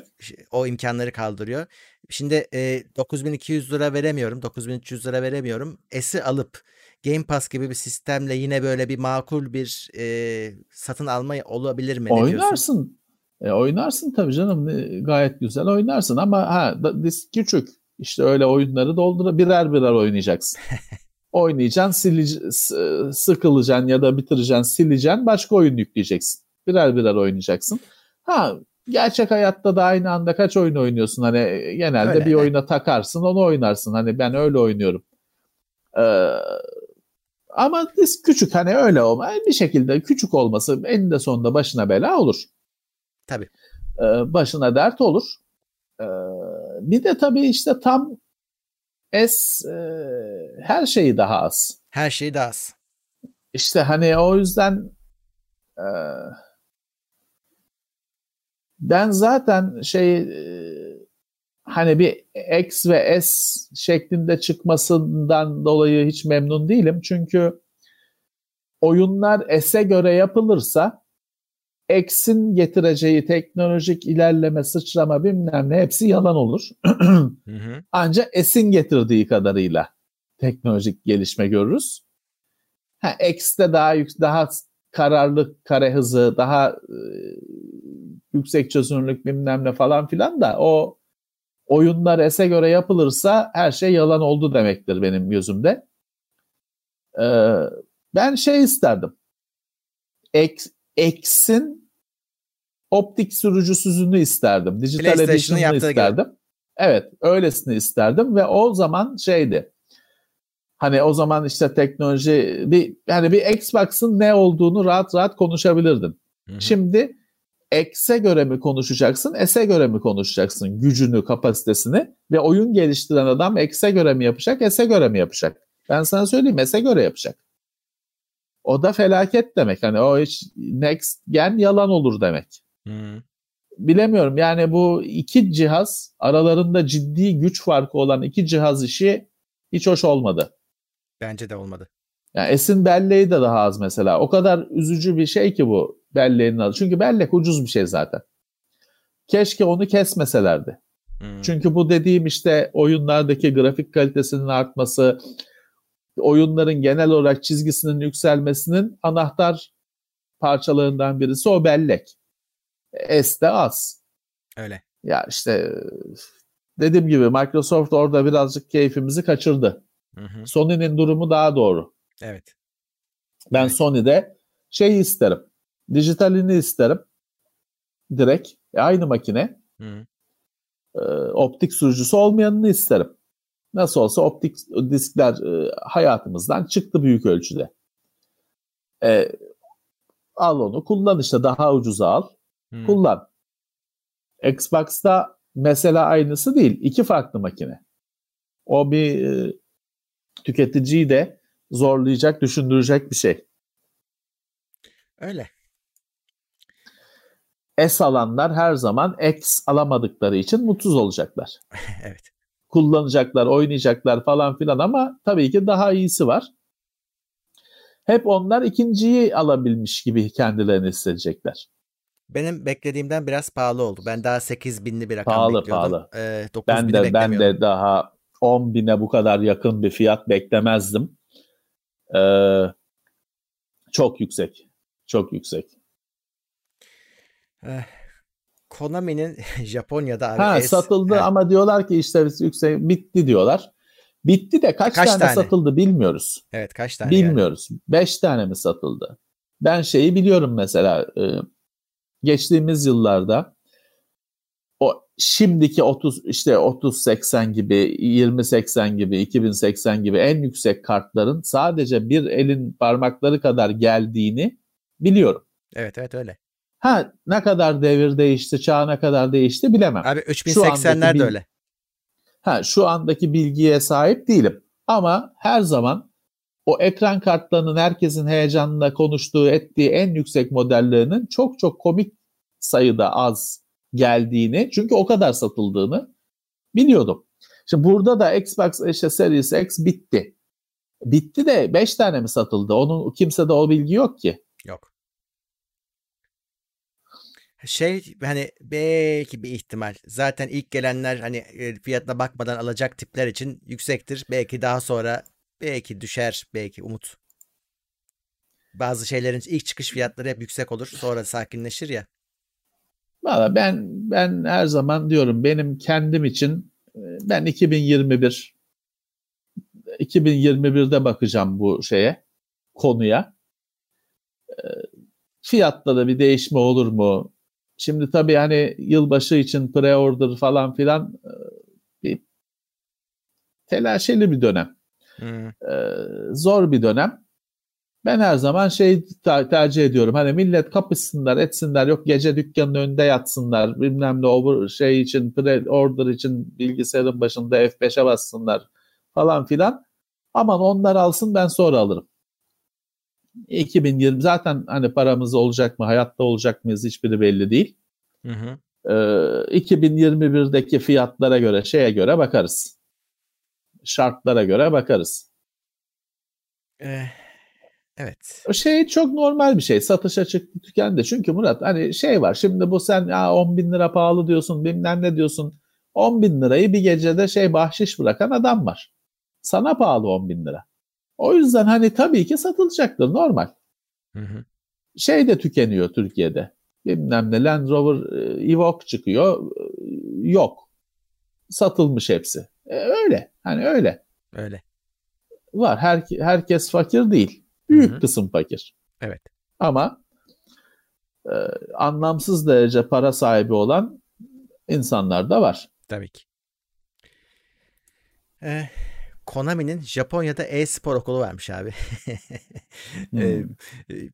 o, o imkanları kaldırıyor. Şimdi e, 9200 lira veremiyorum. 9300 lira veremiyorum. S'i alıp Game Pass gibi bir sistemle yine böyle bir makul bir e, satın alma olabilir mi? Oynarsın. E, oynarsın tabii canım. E, gayet güzel oynarsın ama ha disk küçük. İşte öyle oyunları doldur birer birer oynayacaksın. oynayacaksın, silic- sıkılacaksın ya da bitireceksin, sileceksin, başka oyun yükleyeceksin. Birer birer oynayacaksın. Ha gerçek hayatta da aynı anda kaç oyun oynuyorsun? Hani e, genelde öyle, bir oyuna takarsın, onu oynarsın. Hani ben öyle oynuyorum. Ee, ama küçük hani öyle olma. Bir şekilde küçük olması eninde sonunda başına bela olur. Tabii. Ee, başına dert olur. Ee, bir de tabii işte tam S e, her şeyi daha az. Her şeyi daha az. İşte hani o yüzden e, ben zaten şey e, hani bir X ve S şeklinde çıkmasından dolayı hiç memnun değilim. Çünkü oyunlar S'e göre yapılırsa X'in getireceği teknolojik ilerleme, sıçrama bilmem ne hepsi yalan olur. Ancak S'in getirdiği kadarıyla teknolojik gelişme görürüz. Ha, X'te daha yük, daha kararlı kare hızı, daha e, yüksek çözünürlük bilmem ne falan filan da o oyunlar S'e göre yapılırsa her şey yalan oldu demektir benim gözümde. Ee, ben şey isterdim. X, X'in optik sürücüsüzünü isterdim. Dijital Edition'ını isterdim. Gibi. Evet öylesini isterdim ve o zaman şeydi. Hani o zaman işte teknoloji bir yani bir Xbox'ın ne olduğunu rahat rahat konuşabilirdin. Hı-hı. Şimdi X'e göre mi konuşacaksın, S'e göre mi konuşacaksın gücünü, kapasitesini ve oyun geliştiren adam X'e göre mi yapacak, S'e göre mi yapacak? Ben sana söyleyeyim S'e göre yapacak. O da felaket demek. Hani o hiç next gen yalan olur demek. Hmm. Bilemiyorum yani bu iki cihaz aralarında ciddi güç farkı olan iki cihaz işi hiç hoş olmadı. Bence de olmadı. Yani Esin belleği de daha az mesela. O kadar üzücü bir şey ki bu belleğinin adı. Çünkü bellek ucuz bir şey zaten. Keşke onu kesmeselerdi. Hmm. Çünkü bu dediğim işte oyunlardaki grafik kalitesinin artması, oyunların genel olarak çizgisinin yükselmesinin anahtar parçalarından birisi o bellek. S de az. Öyle. Ya işte dediğim gibi Microsoft orada birazcık keyfimizi kaçırdı. Sony'nin durumu daha doğru. Evet. Ben evet. Sony'de şey isterim. Dijitalini isterim. Direkt. E, aynı makine. Hı. E, optik sürücüsü olmayanını isterim. Nasıl olsa optik diskler e, hayatımızdan çıktı büyük ölçüde. E, al onu kullan işte daha ucuza al. Hmm. Kullan. Xbox'ta mesela aynısı değil. İki farklı makine. O bir e, tüketiciyi de zorlayacak, düşündürecek bir şey. Öyle. S alanlar her zaman X alamadıkları için mutsuz olacaklar. evet. Kullanacaklar, oynayacaklar falan filan ama tabii ki daha iyisi var. Hep onlar ikinciyi alabilmiş gibi kendilerini hissedecekler. Benim beklediğimden biraz pahalı oldu. Ben daha 8 binli bir rakam pahalı, bekliyordum. Pahalı ee, ben de ben de daha 10 bine bu kadar yakın bir fiyat beklemezdim. Ee, çok yüksek. Çok yüksek. Eh, Konami'nin Japonya'da abi ha, es- satıldı he. ama diyorlar ki işte yüksek bitti diyorlar. Bitti de kaç, kaç tane, tane satıldı bilmiyoruz. Evet kaç tane? Bilmiyoruz. 5 yani. tane mi satıldı? Ben şeyi biliyorum mesela e, geçtiğimiz yıllarda o şimdiki 30 işte 30 80 gibi 20 80 gibi 2080 gibi en yüksek kartların sadece bir elin parmakları kadar geldiğini biliyorum. Evet evet öyle. Ha ne kadar devir değişti, çağ ne kadar değişti bilemem. Abi 3080'ler de öyle. Ha şu andaki bilgiye sahip değilim. Ama her zaman o ekran kartlarının herkesin heyecanla konuştuğu, ettiği en yüksek modellerinin çok çok komik sayıda az geldiğini, çünkü o kadar satıldığını biliyordum. Şimdi burada da Xbox işte Series X bitti. Bitti de 5 tane mi satıldı? Onun kimse de o bilgi yok ki. Yok. Şey hani belki bir ihtimal. Zaten ilk gelenler hani e, fiyatına bakmadan alacak tipler için yüksektir. Belki daha sonra belki düşer belki umut. Bazı şeylerin ilk çıkış fiyatları hep yüksek olur. Sonra sakinleşir ya. Valla ben ben her zaman diyorum benim kendim için e, ben 2021 2021'de bakacağım bu şeye konuya. E, fiyatta da bir değişme olur mu? Şimdi tabii hani yılbaşı için pre-order falan filan e, bir telaşeli bir dönem. Hmm. Zor bir dönem. Ben her zaman şey tercih ediyorum. Hani millet kapışsınlar, etsinler. Yok gece dükkanın önünde yatsınlar. Bilmem ne over şey için, pre-order için bilgisayarın başında F5'e bassınlar falan filan. Aman onlar alsın ben sonra alırım. 2020 zaten hani paramız olacak mı, hayatta olacak mıyız hiçbiri belli değil. Hı hı. Ee, 2021'deki fiyatlara göre, şeye göre bakarız. Şartlara göre bakarız. Eh Evet. Şey çok normal bir şey. Satışa çıktı tükendi. Çünkü Murat hani şey var. Şimdi bu sen ya 10 bin lira pahalı diyorsun bilmem ne diyorsun. 10 bin lirayı bir gecede şey bahşiş bırakan adam var. Sana pahalı 10 bin lira. O yüzden hani tabii ki satılacaktır normal. Hı hı. Şey de tükeniyor Türkiye'de. Bilmem ne Land Rover e, Evoque çıkıyor. E, yok. Satılmış hepsi. E, öyle. Hani öyle. Öyle. Var. Her, herkes fakir değil. Büyük Hı-hı. kısım fakir. Evet. Ama e, anlamsız derece para sahibi olan insanlar da var. Tabii ki. Ee, Konami'nin Japonya'da e-spor okulu varmış abi. hmm.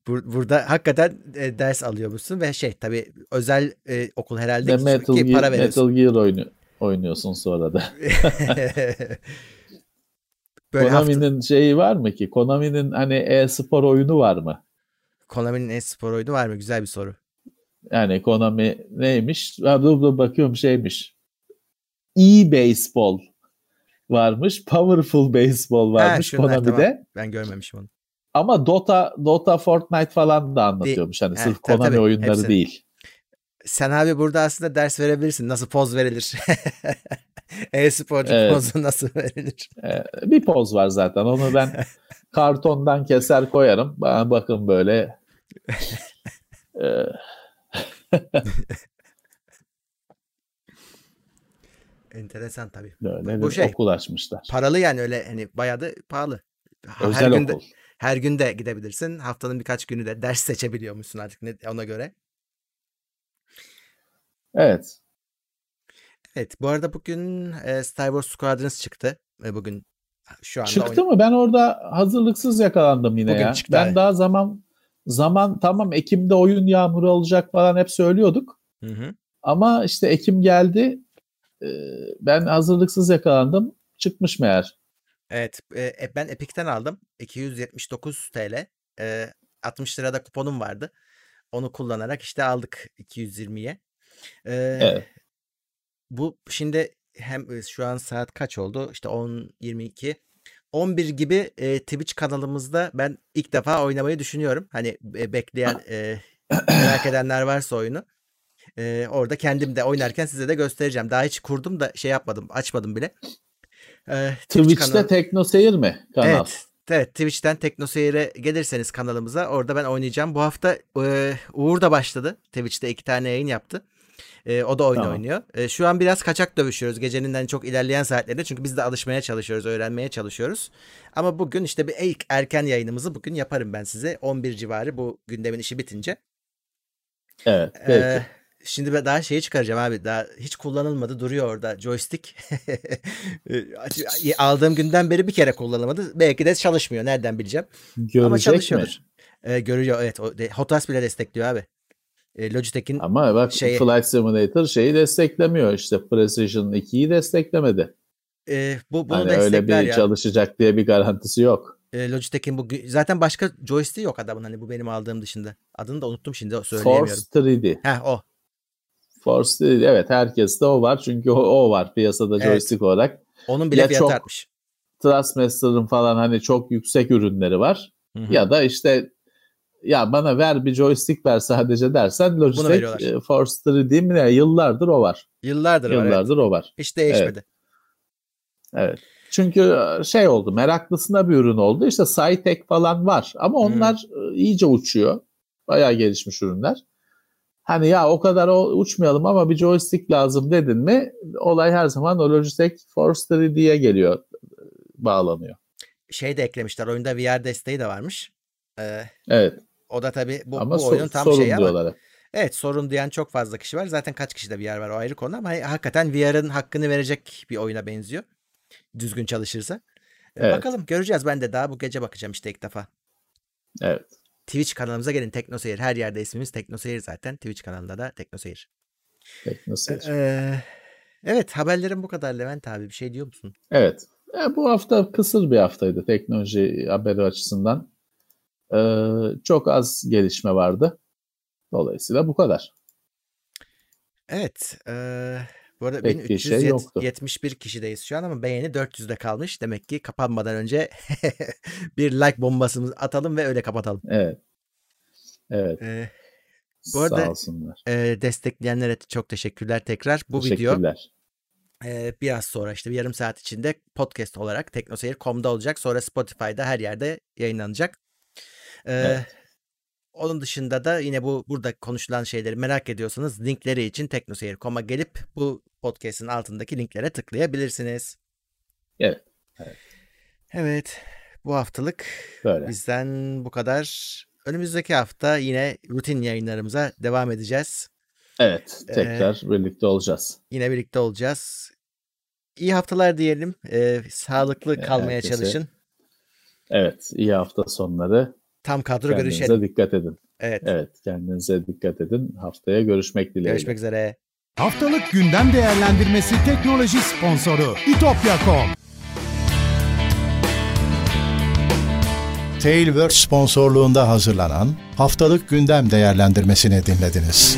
bur- burada hakikaten e, ders alıyormuşsun ve şey tabii özel e, okul herhalde ki, Metal ki para veriyorsun. Metal Gear oyunu, oynuyorsun sonra da. Böyle Konami'nin hafta... şeyi var mı ki? Konami'nin hani e-spor oyunu var mı? Konami'nin e-spor oyunu var mı? Güzel bir soru. Yani Konami neymiş? Dur dur bakıyorum şeymiş. E-baseball varmış. Powerful baseball varmış ha, Konami'de. Tamam. Ben görmemişim onu. Ama Dota, Dota, Fortnite falan da anlatıyormuş. Hani sırf Konami tabii, oyunları hepsini. değil. Sen abi burada aslında ders verebilirsin. Nasıl poz verilir? E-sporcu evet. pozu nasıl verilir? Ee, bir poz var zaten. Onu ben kartondan keser koyarım. Bakın böyle. Ee, Enteresan tabii. Böyle Bu şey, okul açmışlar. Paralı yani öyle hani bayağı da pahalı. Özel her okul. Her gün de gidebilirsin. Haftanın birkaç günü de ders seçebiliyor musun artık ona göre. Evet. Evet bu arada bugün e, Star Wars Squadrons çıktı. E, bugün şu anda Çıktı oyun... mı? Ben orada hazırlıksız yakalandım yine bugün ya. Çıktı, ben evet. daha zaman zaman tamam Ekim'de oyun yağmuru olacak falan hep söylüyorduk. Hı hı. Ama işte Ekim geldi. E, ben hazırlıksız yakalandım. Çıkmış meğer. Evet e, ben Epic'ten aldım. 279 TL. E, 60 lirada kuponum vardı. Onu kullanarak işte aldık 220'ye. E, evet. Bu şimdi hem şu an saat kaç oldu? İşte 10 22 11 gibi e, Twitch kanalımızda ben ilk defa oynamayı düşünüyorum. Hani e, bekleyen e, merak edenler varsa oyunu. E, orada kendim de oynarken size de göstereceğim. Daha hiç kurdum da şey yapmadım, açmadım bile. E, Twitch Twitch'te kanalı... Teknoseyir mi kanal? Evet. Evet Twitch'ten Teknoseyir'e gelirseniz kanalımıza orada ben oynayacağım. Bu hafta e, Uğur da başladı. Twitch'te iki tane yayın yaptı. E, o da oyun tamam. oynuyor. E, şu an biraz kaçak dövüşüyoruz gecenin hani çok ilerleyen saatlerinde. Çünkü biz de alışmaya çalışıyoruz, öğrenmeye çalışıyoruz. Ama bugün işte bir ilk erken yayınımızı bugün yaparım ben size. 11 civarı bu gündemin işi bitince. Evet, peki. E, Şimdi ben daha şeyi çıkaracağım abi. Daha hiç kullanılmadı duruyor orada joystick. Aldığım günden beri bir kere kullanılmadı. Belki de çalışmıyor. Nereden bileceğim. Görecek Ama çalışıyordur. Ee, görüyor evet. O, Hotas bile destekliyor abi. E, Logitech'in Ama bak şeyi, Flight Simulator şeyi desteklemiyor işte Precision 2'yi desteklemedi. E, bu bunu hani öyle bir ya. çalışacak diye bir garantisi yok. E, Logitech'in bu zaten başka joystick yok adamın hani bu benim aldığım dışında. Adını da unuttum şimdi söyleyemiyorum. Force 3D. Heh o. Force 3D evet herkeste o var çünkü o, o var piyasada evet. joystick olarak. Onun bile ya fiyatı çok, artmış. Trustmaster'ın falan hani çok yüksek ürünleri var. Hı-hı. Ya da işte ya bana ver bir joystick ver sadece dersen Logitech e, Force 3D mi ne yıllardır o var. Yıllardır, yıllardır evet. o var. Hiç değişmedi. Evet. evet. Çünkü e, şey oldu meraklısına bir ürün oldu. İşte Cytec falan var ama onlar hmm. iyice uçuyor. Bayağı gelişmiş ürünler. Hani ya o kadar o, uçmayalım ama bir joystick lazım dedin mi olay her zaman o Logitech Force 3D'ye geliyor bağlanıyor. Şey de eklemişler oyunda VR desteği de varmış. Ee, evet. O da tabii bu, ama bu oyunun tam şeyi ama. Diyorlar. Evet sorun diyen çok fazla kişi var. Zaten kaç kişi de VR var o ayrı konu ama hakikaten VR'ın hakkını verecek bir oyuna benziyor. Düzgün çalışırsa. Ee, evet. Bakalım göreceğiz. Ben de daha bu gece bakacağım işte ilk defa. Evet. Twitch kanalımıza gelin Teknoseyir. Her yerde ismimiz Teknoseyir zaten. Twitch kanalında da Teknoseyir. Teknoseyir. Ee, evet haberlerim bu kadar Levent abi. Bir şey diyor musun? Evet. E, bu hafta kısır bir haftaydı teknoloji haberi açısından. Ee, çok az gelişme vardı. Dolayısıyla bu kadar. Evet. E, bu arada Pek 371 şey kişideyiz şu an ama beğeni 400'de kalmış. Demek ki kapanmadan önce bir like bombasımızı atalım ve öyle kapatalım. Evet. Evet. Ee, bu arada Sağ olsunlar. E, destekleyenlere çok teşekkürler tekrar. Bu video e, biraz sonra işte bir yarım saat içinde podcast olarak teknoseyir.com'da olacak. Sonra Spotify'da her yerde yayınlanacak. Ee, evet. Onun dışında da yine bu burada konuşulan şeyleri merak ediyorsanız linkleri için teknoseyir.com'a gelip bu podcast'in altındaki linklere tıklayabilirsiniz. Evet. Evet. Evet. Bu haftalık Böyle. bizden bu kadar. Önümüzdeki hafta yine rutin yayınlarımıza devam edeceğiz. Evet. Tekrar ee, birlikte olacağız. Yine birlikte olacağız. İyi haftalar diyelim. Ee, sağlıklı kalmaya Herkese. çalışın. Evet. iyi hafta sonları. Tam kadro kendinize görüşelim. Kendinize dikkat edin. Evet. Evet kendinize dikkat edin. Haftaya görüşmek dileğiyle. Görüşmek üzere. Haftalık gündem değerlendirmesi teknoloji sponsoru itopya.com Tailwords sponsorluğunda hazırlanan haftalık gündem değerlendirmesini dinlediniz.